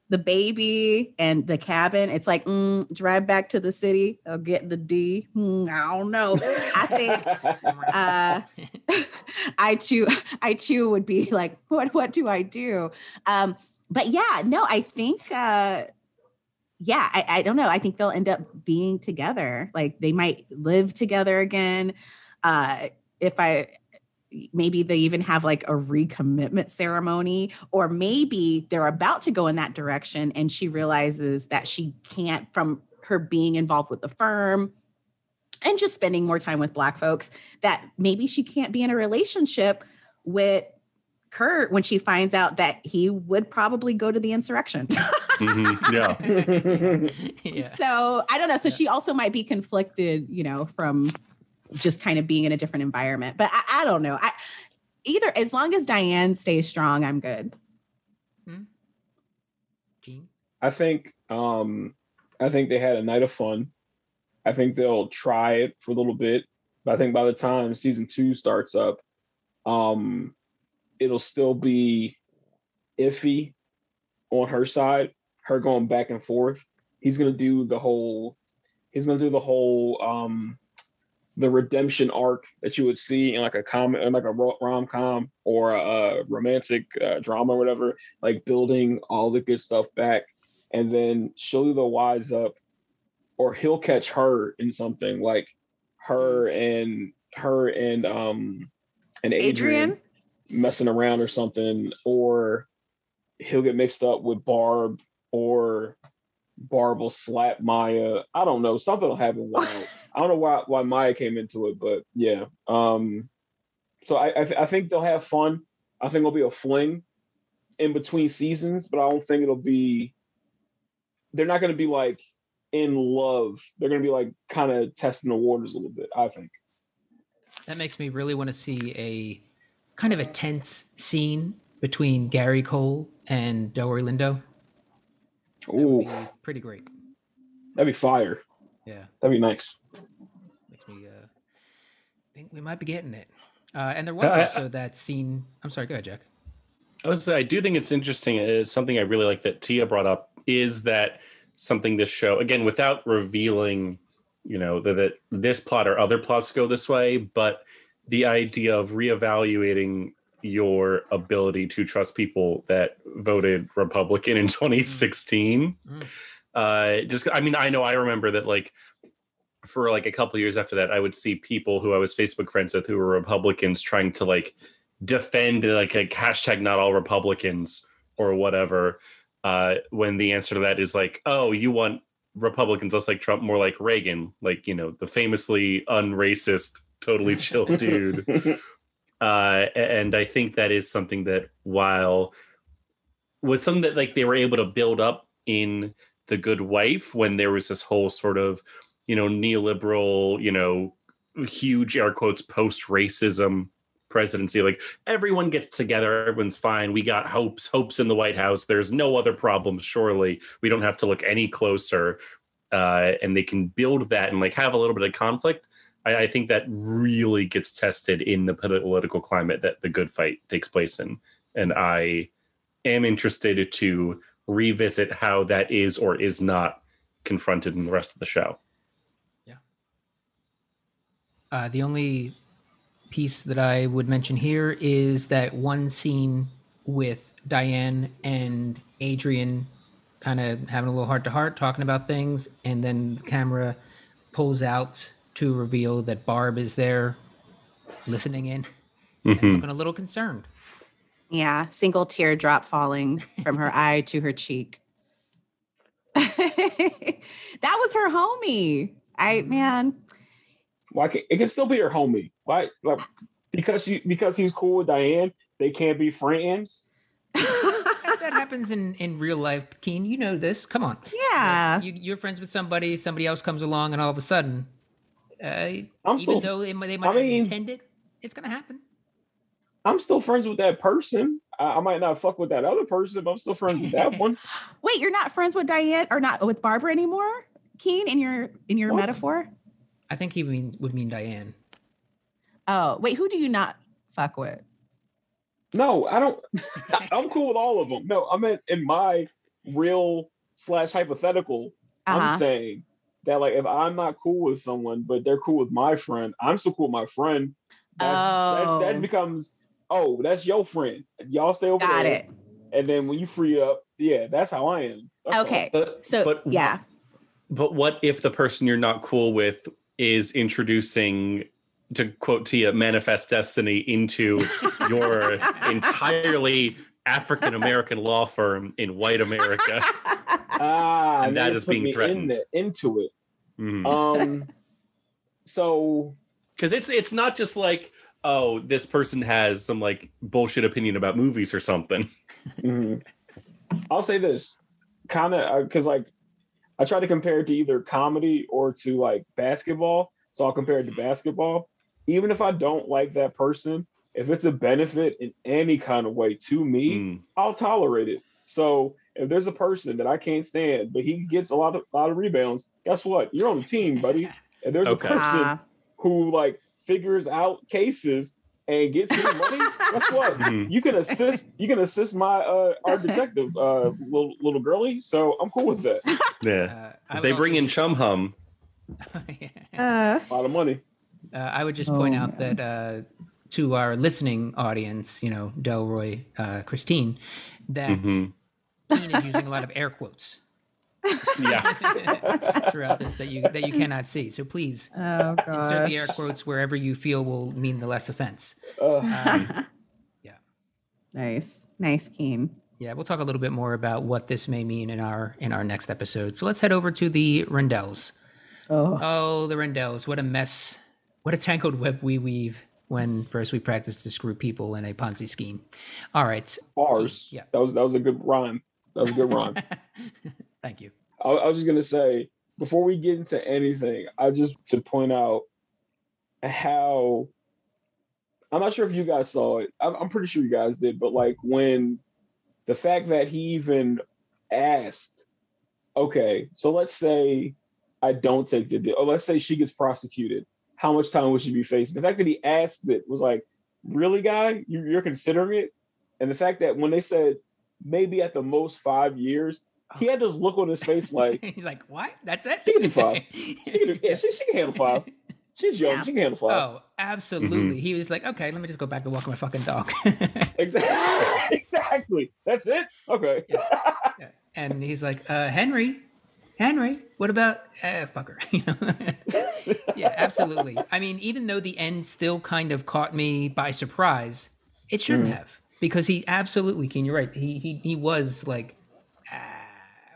the baby and the cabin, it's like mm, drive back to the city or get the D. Hmm, I don't know. I think uh I too, I too would be like, what, what do I do? Um, but yeah, no, I think, uh, yeah, I, I don't know. I think they'll end up being together. Like they might live together again. Uh, if I, maybe they even have like a recommitment ceremony, or maybe they're about to go in that direction and she realizes that she can't from her being involved with the firm and just spending more time with black folks that maybe she can't be in a relationship with Kurt when she finds out that he would probably go to the insurrection. Mhm, Yeah. yeah. So I don't know. So Yeah. she also might be conflicted, you know, from just kind of being in a different environment. But I, I don't know. I either as long as Diane stays strong, I'm good. Gene? I think um I think they had a night of fun. I think they'll try it for a little bit, but I think by the time season two starts up, um it'll still be iffy on her side, her going back and forth. He's gonna do the whole he's gonna do the whole um the redemption arc that you would see in like a comic like a rom com or a romantic uh, drama or whatever, like building all the good stuff back and then she'll either wise up or he'll catch her in something like her and her and um and Adrian, Adrian? Messing around or something, or he'll get mixed up with Barb or Barb will slap Maia. I don't know. Something will happen wild. I don't know why why Maia came into it, but yeah. Um so I I, th- I think they'll have fun. I think it'll be a fling in between seasons, but I don't think it'll be they're not going to be like in love. They're going to be like kind of testing the waters a little bit, I think. That makes me really want to see a kind of a tense scene between Gary Cole and Delroy Lindo. That would Ooh, be pretty great. that'd be fire. Yeah, That'd be nice. makes me uh, think we might be getting it. Uh, and there was I- I- also that scene. I'm sorry, go ahead, Jack. I was I do think it's interesting. It's something I really like that Tia brought up is that something this show again without revealing, you know, that, that this plot or other plots go this way, but the idea of reevaluating your ability to trust people that voted Republican in 2016. Mm. Uh, just I mean, I know I remember that like for like a couple years after that, I would see people who I was Facebook friends with who were Republicans trying to like defend like a hashtag not all Republicans or whatever. Uh, when the answer to that is like, oh, you want Republicans less like Trump, more like Reagan, like you know the famously unracist, totally chill dude. Uh, and I think that is something that while was something that like they were able to build up in the good wife when there was this whole sort of you know neoliberal you know huge air quotes post racism presidency. Like everyone gets together everyone's fine. We got hopes hopes in the white house. There's no other problem, surely. We don't have to look any closer. Uh, and they can build that and like have a little bit of conflict I, I think that really gets tested in the political climate that the good fight takes place in and i am interested to revisit how that is or is not confronted in the rest of the show Yeah. Uh, the only piece that I would mention here is that one scene with Diane and Adrian kind of having a little heart to heart talking about things, and then the camera pulls out to reveal that Barb is there listening in and Mhm. looking a little concerned. Yeah, single teardrop falling from her eye to her cheek. that was her homie. I man, Why can it can still be her homie? Why like because she because he's cool with Diane, they can't be friends. That, that happens in, in real life, Keen. You know this. Come on. yeah. You, you're friends with somebody, somebody else comes along, and all of a sudden, uh, I'm even still though they, might- they might I mean- intend it, it's going to happen. I'm still friends with that person. I, I might not fuck with that other person, but I'm still friends with that one. Wait, you're not friends with Diane or not with Barbara anymore? Keen in your in your What? metaphor? I think he mean, would mean Diane. Oh, wait, who do you not fuck with? No, I don't. I'm cool with all of them. No, I meant in my real slash hypothetical. Uh-huh. I'm saying that like if I'm not cool with someone, but they're cool with my friend, I'm still cool with my friend. That, Oh. that, that becomes oh, that's your friend. Y'all stay over Got there. it. And then when you free up, yeah, that's how I am. That's all. Okay. But So but yeah. But what if the person you're not cool with is introducing, to quote Tia, manifest destiny into your entirely African American law firm in white America? Ah, And that is being me in threatened. the- into it. Mhm. Um, so because it's it's not just like oh this person has some like bullshit opinion about movies or something mhm. I'll say this, kind of, because like I try to compare it to either comedy or to like basketball. So I'll compare it to basketball. Even if I don't like that person, if it's a benefit in any kind of way to me, Mm. I'll tolerate it. So if there's a person that I can't stand, but he gets a lot of lot of rebounds, guess what? You're on the team, buddy. And there's Okay. a person Ah, who like figures out cases and gets his money, guess what? Mhm. You can assist. You can assist my uh, our detective, uh, little little girly. So I'm cool with that. yeah Uh, I they bring in Chumhum uh, A lot of money. Uh, I would just point Oh, out that uh, to our listening audience, you know, Delroy, uh, Christine, that Mhm. Keen is using a lot of air quotes yeah throughout this that you that you cannot see. So please oh insert the air quotes wherever you feel will mean the less offense. Uh, Um, yeah. nice, nice, Keen. Yeah, we'll talk a little bit more about what this may mean in our in our next episode. So let's head over to the Rindells. Oh, Oh, the Rindells! What a mess! What a tangled web we weave when first we practice to screw people in a Ponzi scheme. All right, bars. Yeah. That was that was a good rhyme. That was a good rhyme. thank you. I, I was just gonna say before we get into anything, I just to point out how I'm not sure if you guys saw it. I'm, I'm pretty sure you guys did, but like when the fact that he even asked, okay, so let's say I don't take the deal, or let's say she gets prosecuted, how much time would she be facing? The fact that he asked it was like, really, guy, you, you're considering it, and the fact that when they said maybe at the most five years, he had this look on his face like, He's like, "What? That's it?" She can do five. she can yeah, she, she can handle five. She's young, Yeah. she can handle five. Oh, absolutely. He was like, "Okay, let me just go back to walking my fucking dog." Exactly. exactly. That's it. Okay. and he's like, uh, "Henry, Henry, what about uh, fucker?" You know? yeah, absolutely. I mean, even though the end still kind of caught me by surprise, it shouldn't Mm. have because he absolutely, Keen, you're right. He he he was like, ah,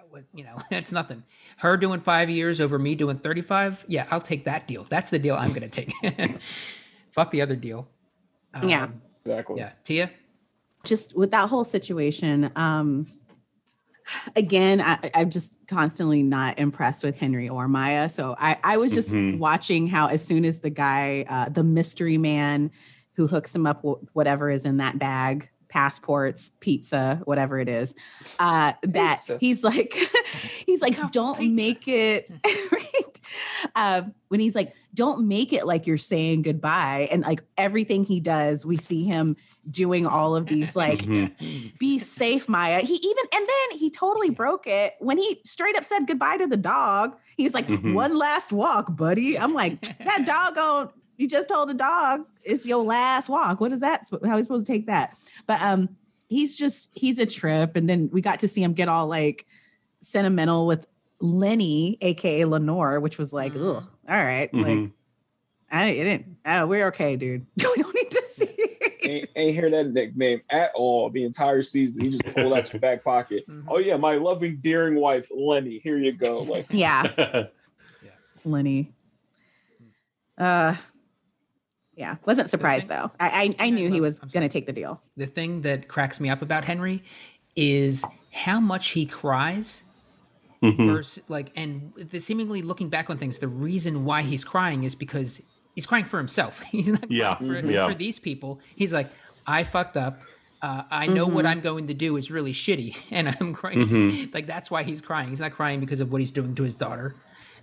what, you know, that's nothing. Her doing five years over me doing thirty five. Yeah, I'll take that deal. That's the deal I'm gonna take. Fuck the other deal. Yeah. Um, Exactly. yeah. Tia. just with that whole situation um again I, i'm just constantly not impressed with henry or maia so i i was just Mhm. watching how as soon as the guy uh the mystery man who hooks him up with whatever is in that bag passports pizza whatever it is uh that Pizza. he's like he's like Cup don't pizza." make it right um when he's like don't make it like you're saying goodbye and like everything he does we see him doing all of these like Mhm. be safe maia he even and then he totally broke it when he straight up said goodbye to the dog he was like Mhm. one last walk buddy i'm like that dog you just told a dog it's your last walk what is that how are we supposed to take that but um he's just he's a trip and then we got to see him get all like sentimental with lenny aka lenore which was like ugh all right like Mhm. i didn't Oh, we're okay dude we don't need to see Ain't, ain't hear that nickname at all the entire season. He just pulled out your back pocket. Mhm. Oh yeah, my loving, dearing wife, Lenny. Here you go. Like yeah Lenny. Uh, yeah, wasn't surprised thing- though. I I, I I knew he was going to take the deal. the thing that cracks me up about Henry is how much he cries Mhm. versus like and the seemingly looking back on things the reason why he's crying is because he's crying for himself he's not crying Yeah, for. Yeah. for these people he's like i fucked up uh, i know what i'm going to do is really shitty and i'm crying Mhm. like that's why he's crying he's not crying because of what he's doing to his daughter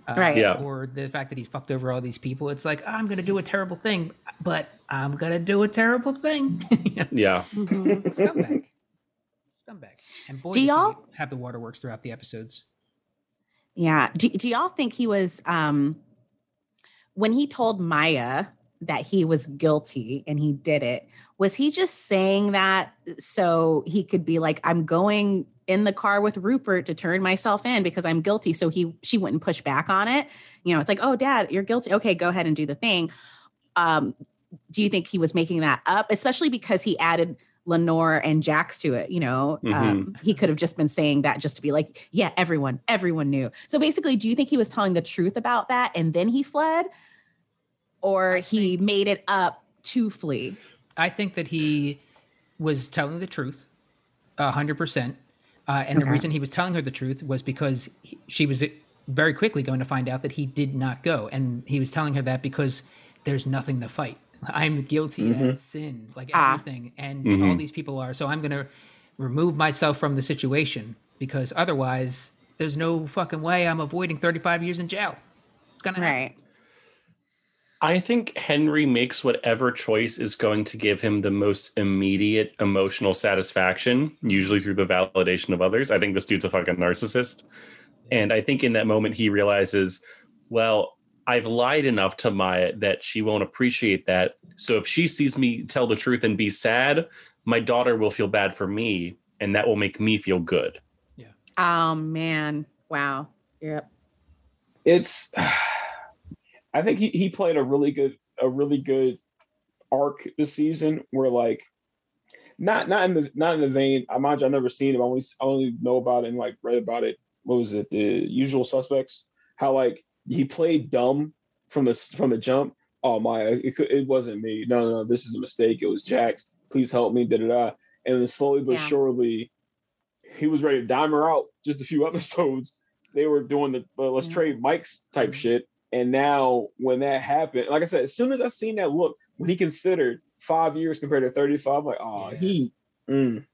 uh, Right. Yeah. or the fact that he's fucked over all these people it's like i'm gonna do a terrible thing but i'm gonna do a terrible thing You know? yeah scumbag scumbag and boy Do does y'all- have the waterworks throughout the episodes Yeah. Do, do y'all think he was um when he told Maia that he was guilty and he did it. Was he just saying that so he could be like, I'm going in the car with Rupert to turn myself in because I'm guilty. So he she wouldn't push back on it. You know, it's like, oh dad, you're guilty. Okay, go ahead and do the thing. Um, do you think he was making that up? Especially because he added Lenore and Jax to it. You know, Mhm. um, he could have just been saying that just to be like, yeah, everyone, everyone knew. So basically, do you think he was telling the truth about that and then he fled, or he made it up to flee? I think that he was telling the truth, a hundred percent. Uh, and the reason he was telling her the truth was because he, she was very quickly going to find out that he did not go, and he was telling her that because there's nothing to fight. I'm guilty as sin, like Ah. everything, and all these people are. So I'm going to remove myself from the situation because otherwise, there's no fucking way I'm avoiding 35 years in jail. It's gonna happen. Right. I think Henry makes whatever choice is going to give him the most immediate emotional satisfaction, usually through the validation of others. I think this dude's a fucking narcissist. And I think in that moment he realizes, well, I've lied enough to Maia that she won't appreciate that. So if she sees me tell the truth and be sad, my daughter will feel bad for me, and that will make me feel good. Yeah. Oh man. Wow. Yep. it's I think he, he played a really good a really good arc this season where like not not in the not in the vein I mind you I've never seen it I only I only know about it and like read about it what was it the usual suspects? How like he played dumb from the from the jump. Oh my it, could, it wasn't me. No no no this is a mistake. It was Jax. Please help me da da da. And then slowly but Yeah. surely he was ready to dime her out just a few episodes. They were doing the uh, let's Mhm. trade Mike's type shit. And now when that happened, like I said, as soon as I seen that look, when he considered five years compared to 35, I'm like, oh, Yeah. he. mm.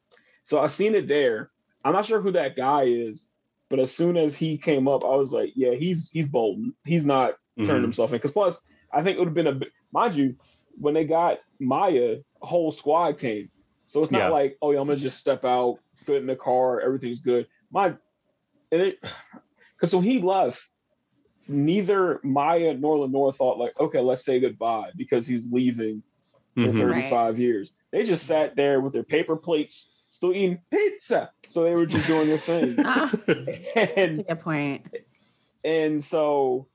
So I seen it there. I'm not sure who that guy is, but as soon as he came up, I was like, yeah, he's he's Bolton. He's not turned Mhm. himself in. Because plus, I think it would have been a mind you, when they got Maia, a whole squad came. So it's not Yeah. like, oh yeah, I'm gonna just step out, put in the car, everything's good. My and it because when he left, neither Maia nor Lenore thought like, okay, let's say goodbye because he's leaving for Mhm. 35 years. They just sat there with their paper plates, still eating pizza. So they were just doing their thing. Ah, that's a good point. and so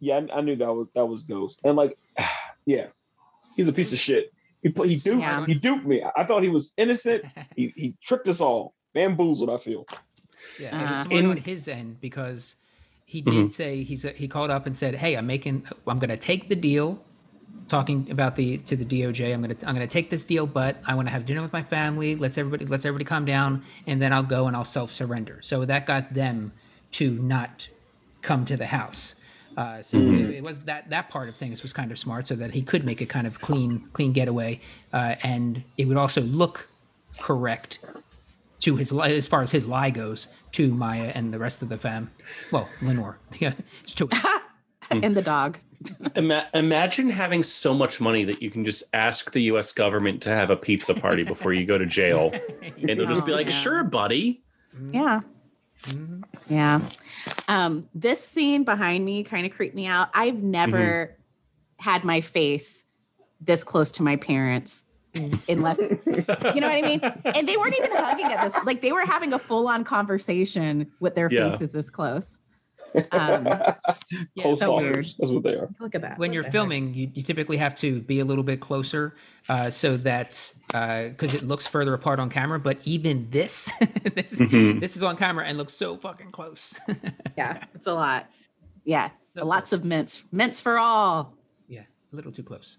yeah, I, I knew that was that was Ghost. And like, yeah, he's a piece of shit. He he duped Yeah. he duped me. I thought he was innocent. He he tricked us all. Bamboozled, I feel. Yeah, it was Uh, smart In- on his end because he did say he's he called up and said, "Hey, I'm making I'm going to take the deal." Talking about the to the DOJ, I'm gonna I'm gonna take this deal, but I want to have dinner with my family. Let's everybody let's everybody calm down, and then I'll go and I'll self surrender. So that got them to not come to the house. Uh, so it, it was that that part of things was kind of smart, so that he could make a kind of clean clean getaway, uh, and it would also look correct to his li- as far as his lie goes to Maia and the rest of the fam. Well, Lenore. Yeah, it's two. And the dog. Ima- imagine having so much money that you can just ask the U.S. government to have a pizza party before you go to jail, and they'll just be like, yeah. "Sure, buddy." Yeah. Yeah. Um, this scene behind me kind of creeped me out. I've never had my face this close to my parents unless you know what I mean? And they weren't even hugging at this like they were having a full-on conversation with their Yeah. faces this close. Um, Yeah, so weird. That's what they are. look at that. when What you're filming, you, you typically have to be a little bit closer uh, so that because it looks further apart on camera. But even this, this, Mhm. this is on camera and looks so fucking close. Yeah, it's a lot. Yeah. So lots of mints. Mints for all. yeah, a little too close.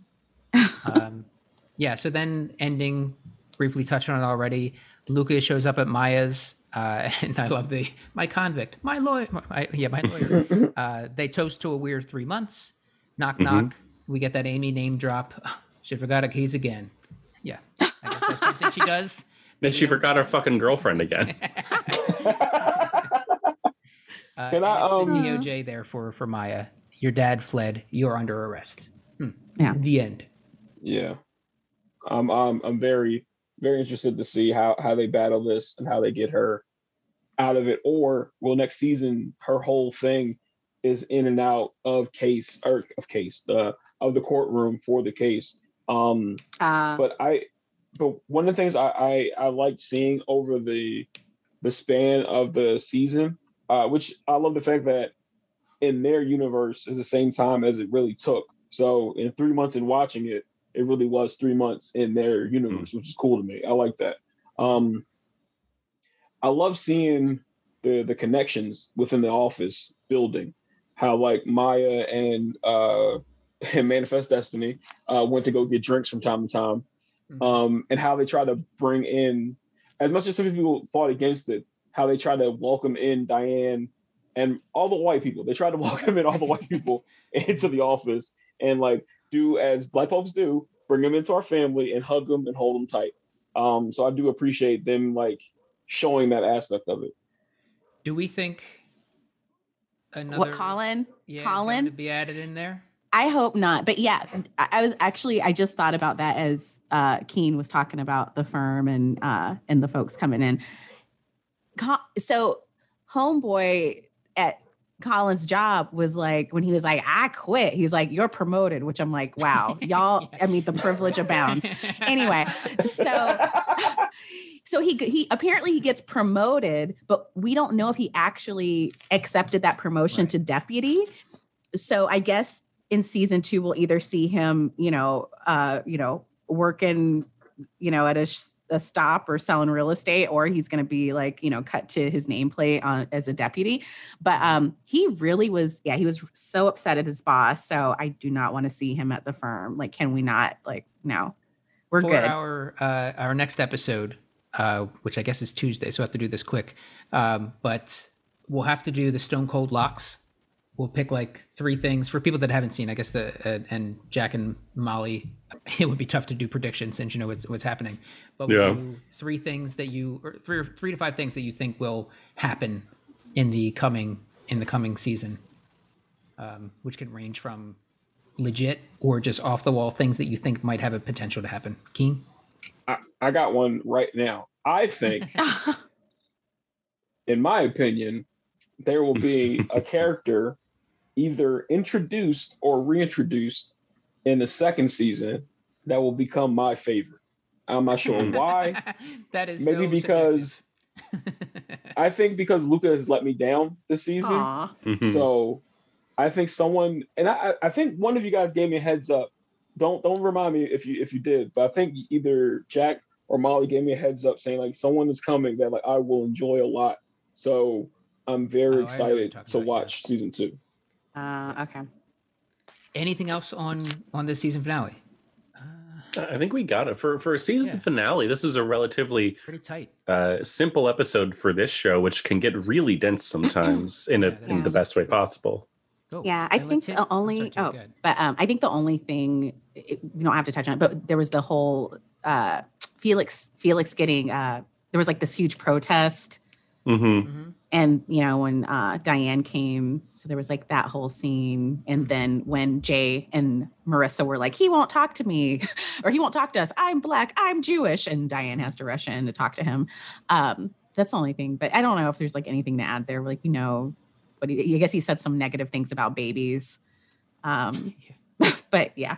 um, yeah. So then, ending briefly touched on it already. Lucas shows up at Maia's, uh, and I love the my convict, my lawyer, my, yeah, my lawyer. uh, they toast to a weird three months. Knock knock. We get that Amy name drop. She forgot her keys again. Yeah, I guess that's something she does. Then she forgot her fucking girlfriend again. Uh, Can I, it's um, the DOJ there for for Maia. Your dad fled. You're under arrest. Hmm. Yeah. The end. Yeah. I'm I'm I'm very very interested to see how how they battle this and how they get her out of it or will next season her whole thing is in and out of case or of case uh, of the courtroom for the case. Um, Uh, but I, but one of the things I I, I liked seeing over the the span of the season, uh, which I love the fact that in their universe is the same time as it really took. So in three months in watching it, it really was three months in their universe, which is cool to me. I like that. Um, I love seeing the the connections within the office building. How like Maia and uh, and Manifest Destiny uh, went to go get drinks from time to time, Mhm. um, and how they try to bring in, as much as some people fought against it, how they try to welcome in Diane and all the white people. They try to welcome in all the white people into the office and like do as black folks do, bring them into our family and hug them and hold them tight. Um, so I do appreciate them like showing that aspect of it. Do we think another what Colin? yeah, Colin? to be added in there? I hope not. But yeah, I, I was actually I just thought about that as uh Keen was talking about the firm and uh and the folks coming in. Co- so homeboy at Colin's job was like when he was like, I quit. He's like, You're promoted, which I'm like, wow, y'all, I mean, the privilege abounds. Anyway, so so he he apparently he gets promoted, but we don't know if he actually accepted that promotion Right. to deputy. So I guess in season two we'll either see him, you know, uh, you know, working, you know, at a, a stop or selling real estate, or he's going to be like, you know, cut to his nameplate on as a deputy. But um, he really was, yeah, he was so upset at his boss. So I do not want to see him at the firm. Like, can we not? Like, no, we're For good. our uh, our next episode, uh, which I guess is Tuesday, so I have to do this quick. Um, but we'll have to do the Stone Cold Locks. We'll pick like three things for people that haven't seen. I guess the uh, and Jack and Molly. It would be tough to do predictions since you know what's what's happening. But Yeah. three things that you, or three or three to five things that you think will happen in the coming in the coming season, um, which can range from legit or just off the wall things that you think might have a potential to happen. Keen. I, I got one right now. I think, in my opinion, there will be a character either introduced or reintroduced in the second season that will become my favorite. I'm not sure why. that is Maybe so because. I think because Lucca has let me down this season. Aw. Mhm. So I think someone and I, I think one of you guys gave me a heads up. Don't don't remind me if you if you did, but I think either Jack or Molly gave me a heads up saying like someone is coming that like I will enjoy a lot. So I'm Oh, very know excited to about, yeah. watch season two. Uh, okay. Anything else on on this season finale? I think we got it for for a season Yeah. finale. This is a relatively Pretty tight. uh, simple episode for this show, which can get really dense sometimes in a Yeah, in the best way possible. Oh, Yeah, I then think the I'm sorry, only oh, go ahead. but um, I think the only thing it, we don't have to touch on it, but there was the whole uh, Felix Felix getting uh, there was like this huge protest, hmm Mhm. And you know when uh, Diane came, so there was like that whole scene, and Mhm. then when Jay and Marissa were like, he won't talk to me, or he won't talk to us. I'm black, I'm Jewish, and Diane has to rush in to talk to him. Um, that's the only thing, but I don't know if there's like anything to add there. Like you know, but he, I guess he said some negative things about babies. Um, but yeah.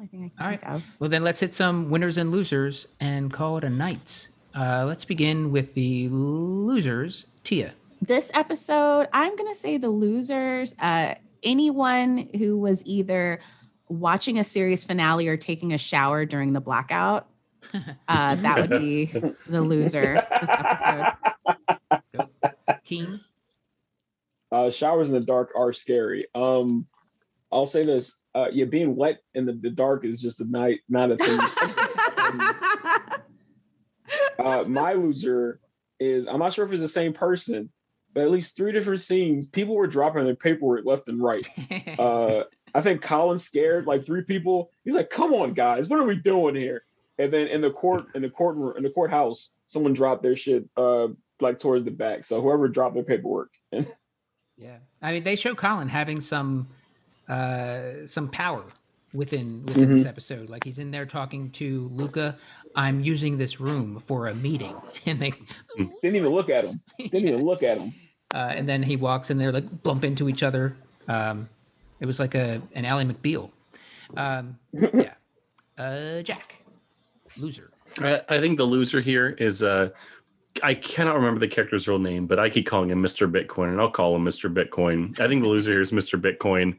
I think I can All right. Well, then let's hit some winners and losers and call it a night. Uh, let's begin with the losers. Tia. This episode, I'm gonna say the losers. Uh, anyone who was either watching a series finale or taking a shower during the blackout, uh, that would be the loser this episode. Keen. Uh, showers in the dark are scary. Um, I'll say this: uh, yeah, being wet in the, the dark is just a night, not a thing. uh, my loser is I'm not sure if it's the same person, but at least three different scenes, people were dropping their paperwork left and right. Uh, I think Colin scared like three people. He's like, "Come on, guys, what are we doing here?" And then in the court, in the courtroom, in the courthouse, someone dropped their shit uh, like towards the back. So whoever dropped their paperwork, yeah. I mean, they show Colin having some uh, some power within within Mm-hmm. this episode. Like he's in there talking to Lucca. I'm using this room for a meeting, and they didn't even look at him. Didn't even look at him. uh, and then he walks in they're like bump into each other. Um, it was like a an Ally McBeal. Um, yeah, uh, Jack, loser. I, I think the loser here is uh I cannot remember the character's real name, but I keep calling him Mr. Bitcoin, and I'll call him Mr. Bitcoin. I think the loser here is Mr. Bitcoin.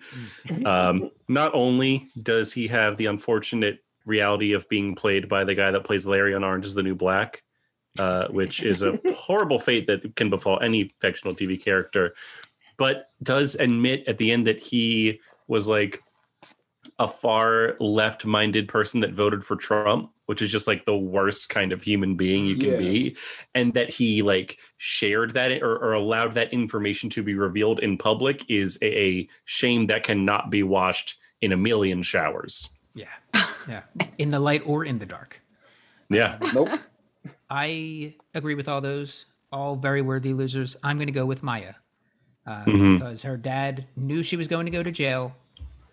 Um, not only does he have the unfortunate reality of being played by the guy that plays Larry on Orange is the New Black, uh, which is a horrible fate that can befall any fictional TV character, but does admit at the end that he was like a far left minded person that voted for Trump, which is just like the worst kind of human being you can Yeah. be. And that he like shared that or, or allowed that information to be revealed in public is a, a shame that cannot be washed in a million showers. Yeah, yeah, in the light or in the dark. Yeah. Nope. I agree with all those. All very worthy losers. I'm going to go with Maia uh, Mhm. because her dad knew she was going to go to jail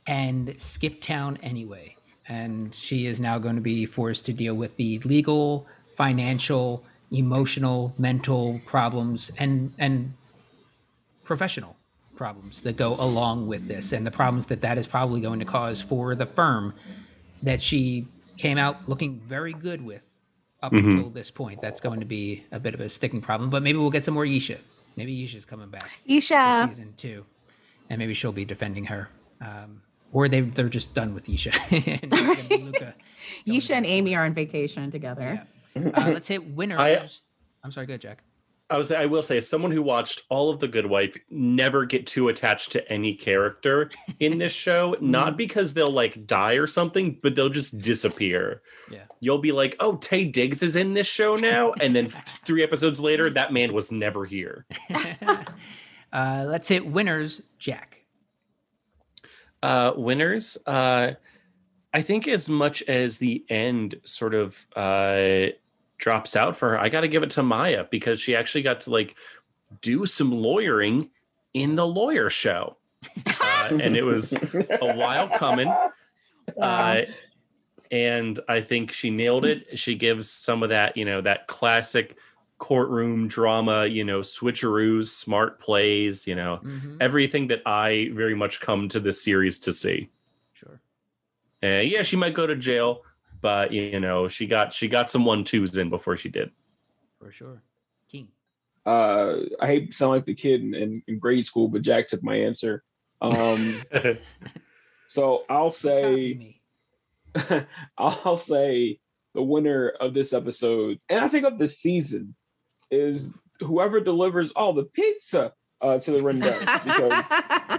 and skipped town anyway. And she is now going to be forced to deal with the legal, financial, emotional, mental problems and and professional problems that go along with this and the problems that that is probably going to cause for the firm that she came out looking very good with up until this point. That's going to be a bit of a sticking problem, but maybe we'll get some more Yisha. Maybe Yisha's coming back in Isha. season two, and maybe she'll be defending her. Um, or they they're just done with Yisha. and it's gonna be Lucca. Isha and Amy are on vacation together. Uh, let's hit winners. I- I'm sorry, go ahead, Jack. I was I will say, as someone who watched all of The Good Wife, never get too attached to any character in this show. not because they'll like die or something, but they'll just disappear. Yeah. You'll be like, "Oh, Taye Diggs is in this show now," and then three episodes later, that man was never here. Uh, let's hit winners, Jack. Uh, winners. Uh, I think as much as the end sort of uh, drops out for her, I got to give it to Maia because she actually got to like do some lawyering in the lawyer show, uh, and it was a while coming. Uh, and I think she nailed it. She gives some of that, you know, that classic courtroom drama, you know, switcheroos, smart plays, you know, Mm-hmm. everything that I very much come to this series to see. Sure. Uh, yeah, she might go to jail, but you know, she got she got some one twos in before she did. For sure. King. Uh, I hate to sound like the kid in, in, in grade school, but Jack took my answer. Um, so I'll say. I'll say the winner of this episode, and I think of this season, is whoever delivers all the pizza uh, to the Rindell because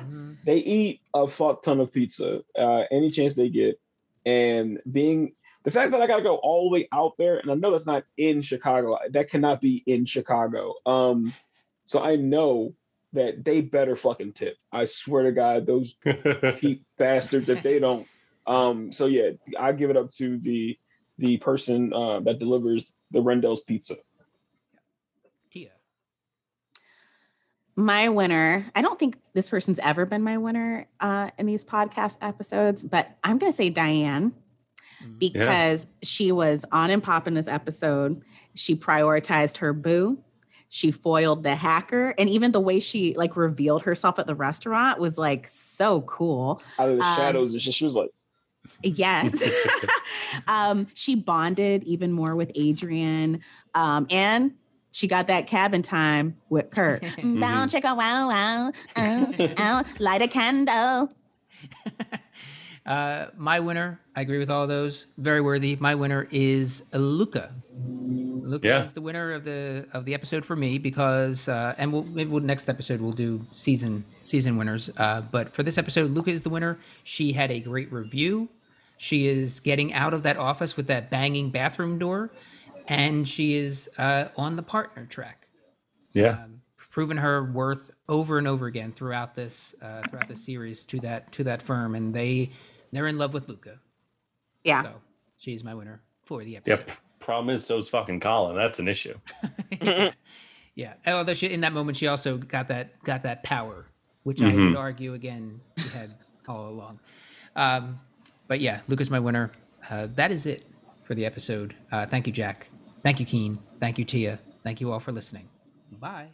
Mhm. they eat a fuck ton of pizza uh, any chance they get, and being the fact that I got to go all the way out there, and I know that's not in Chicago. That cannot be in Chicago. Um, so I know that they better fucking tip. I swear to God, those cheap bastards if they don't. Um, so yeah, I give it up to the the person uh, that delivers the Rindell's pizza. My winner i don't think this person's ever been my winner uh, in these podcast episodes but i'm going to say diane Mhm. because she was on and pop in this episode she prioritized her boo she foiled the hacker and even the way she like revealed herself at the restaurant was like so cool Out of the Um, shadows, she, she was like, Yes. um, she bonded even more with Adrian. Um, and she got that cabin time with Kurt. Bow, chicka, wow, wow. Oh, oh, light a candle. Uh, my winner, I agree with all those. Very worthy. My winner is Lucca. Lucca Yeah. is the winner of the of the episode for me because, uh, and we'll maybe we'll, next episode we'll do season season winners. Uh, but for this episode, Lucca is the winner. She had a great review. She is getting out of that office with that banging bathroom door, and she is uh, on the partner track yeah. proven her worth over and over again throughout this uh, throughout the series to that to that firm, and they they're in love with Lucca. Yeah. So she's my winner for the Yeah. episode. p- Problem is, so's fucking Colin. That's an issue. yeah. Although she in that moment she also got that got that power, which I Mhm. would argue again she had all along. Um, but yeah, Lucca's my winner. Uh, that is it for the episode. Uh, thank you, Jack. Thank you, Keen. Thank you, Tia. Thank you all for listening. Bye.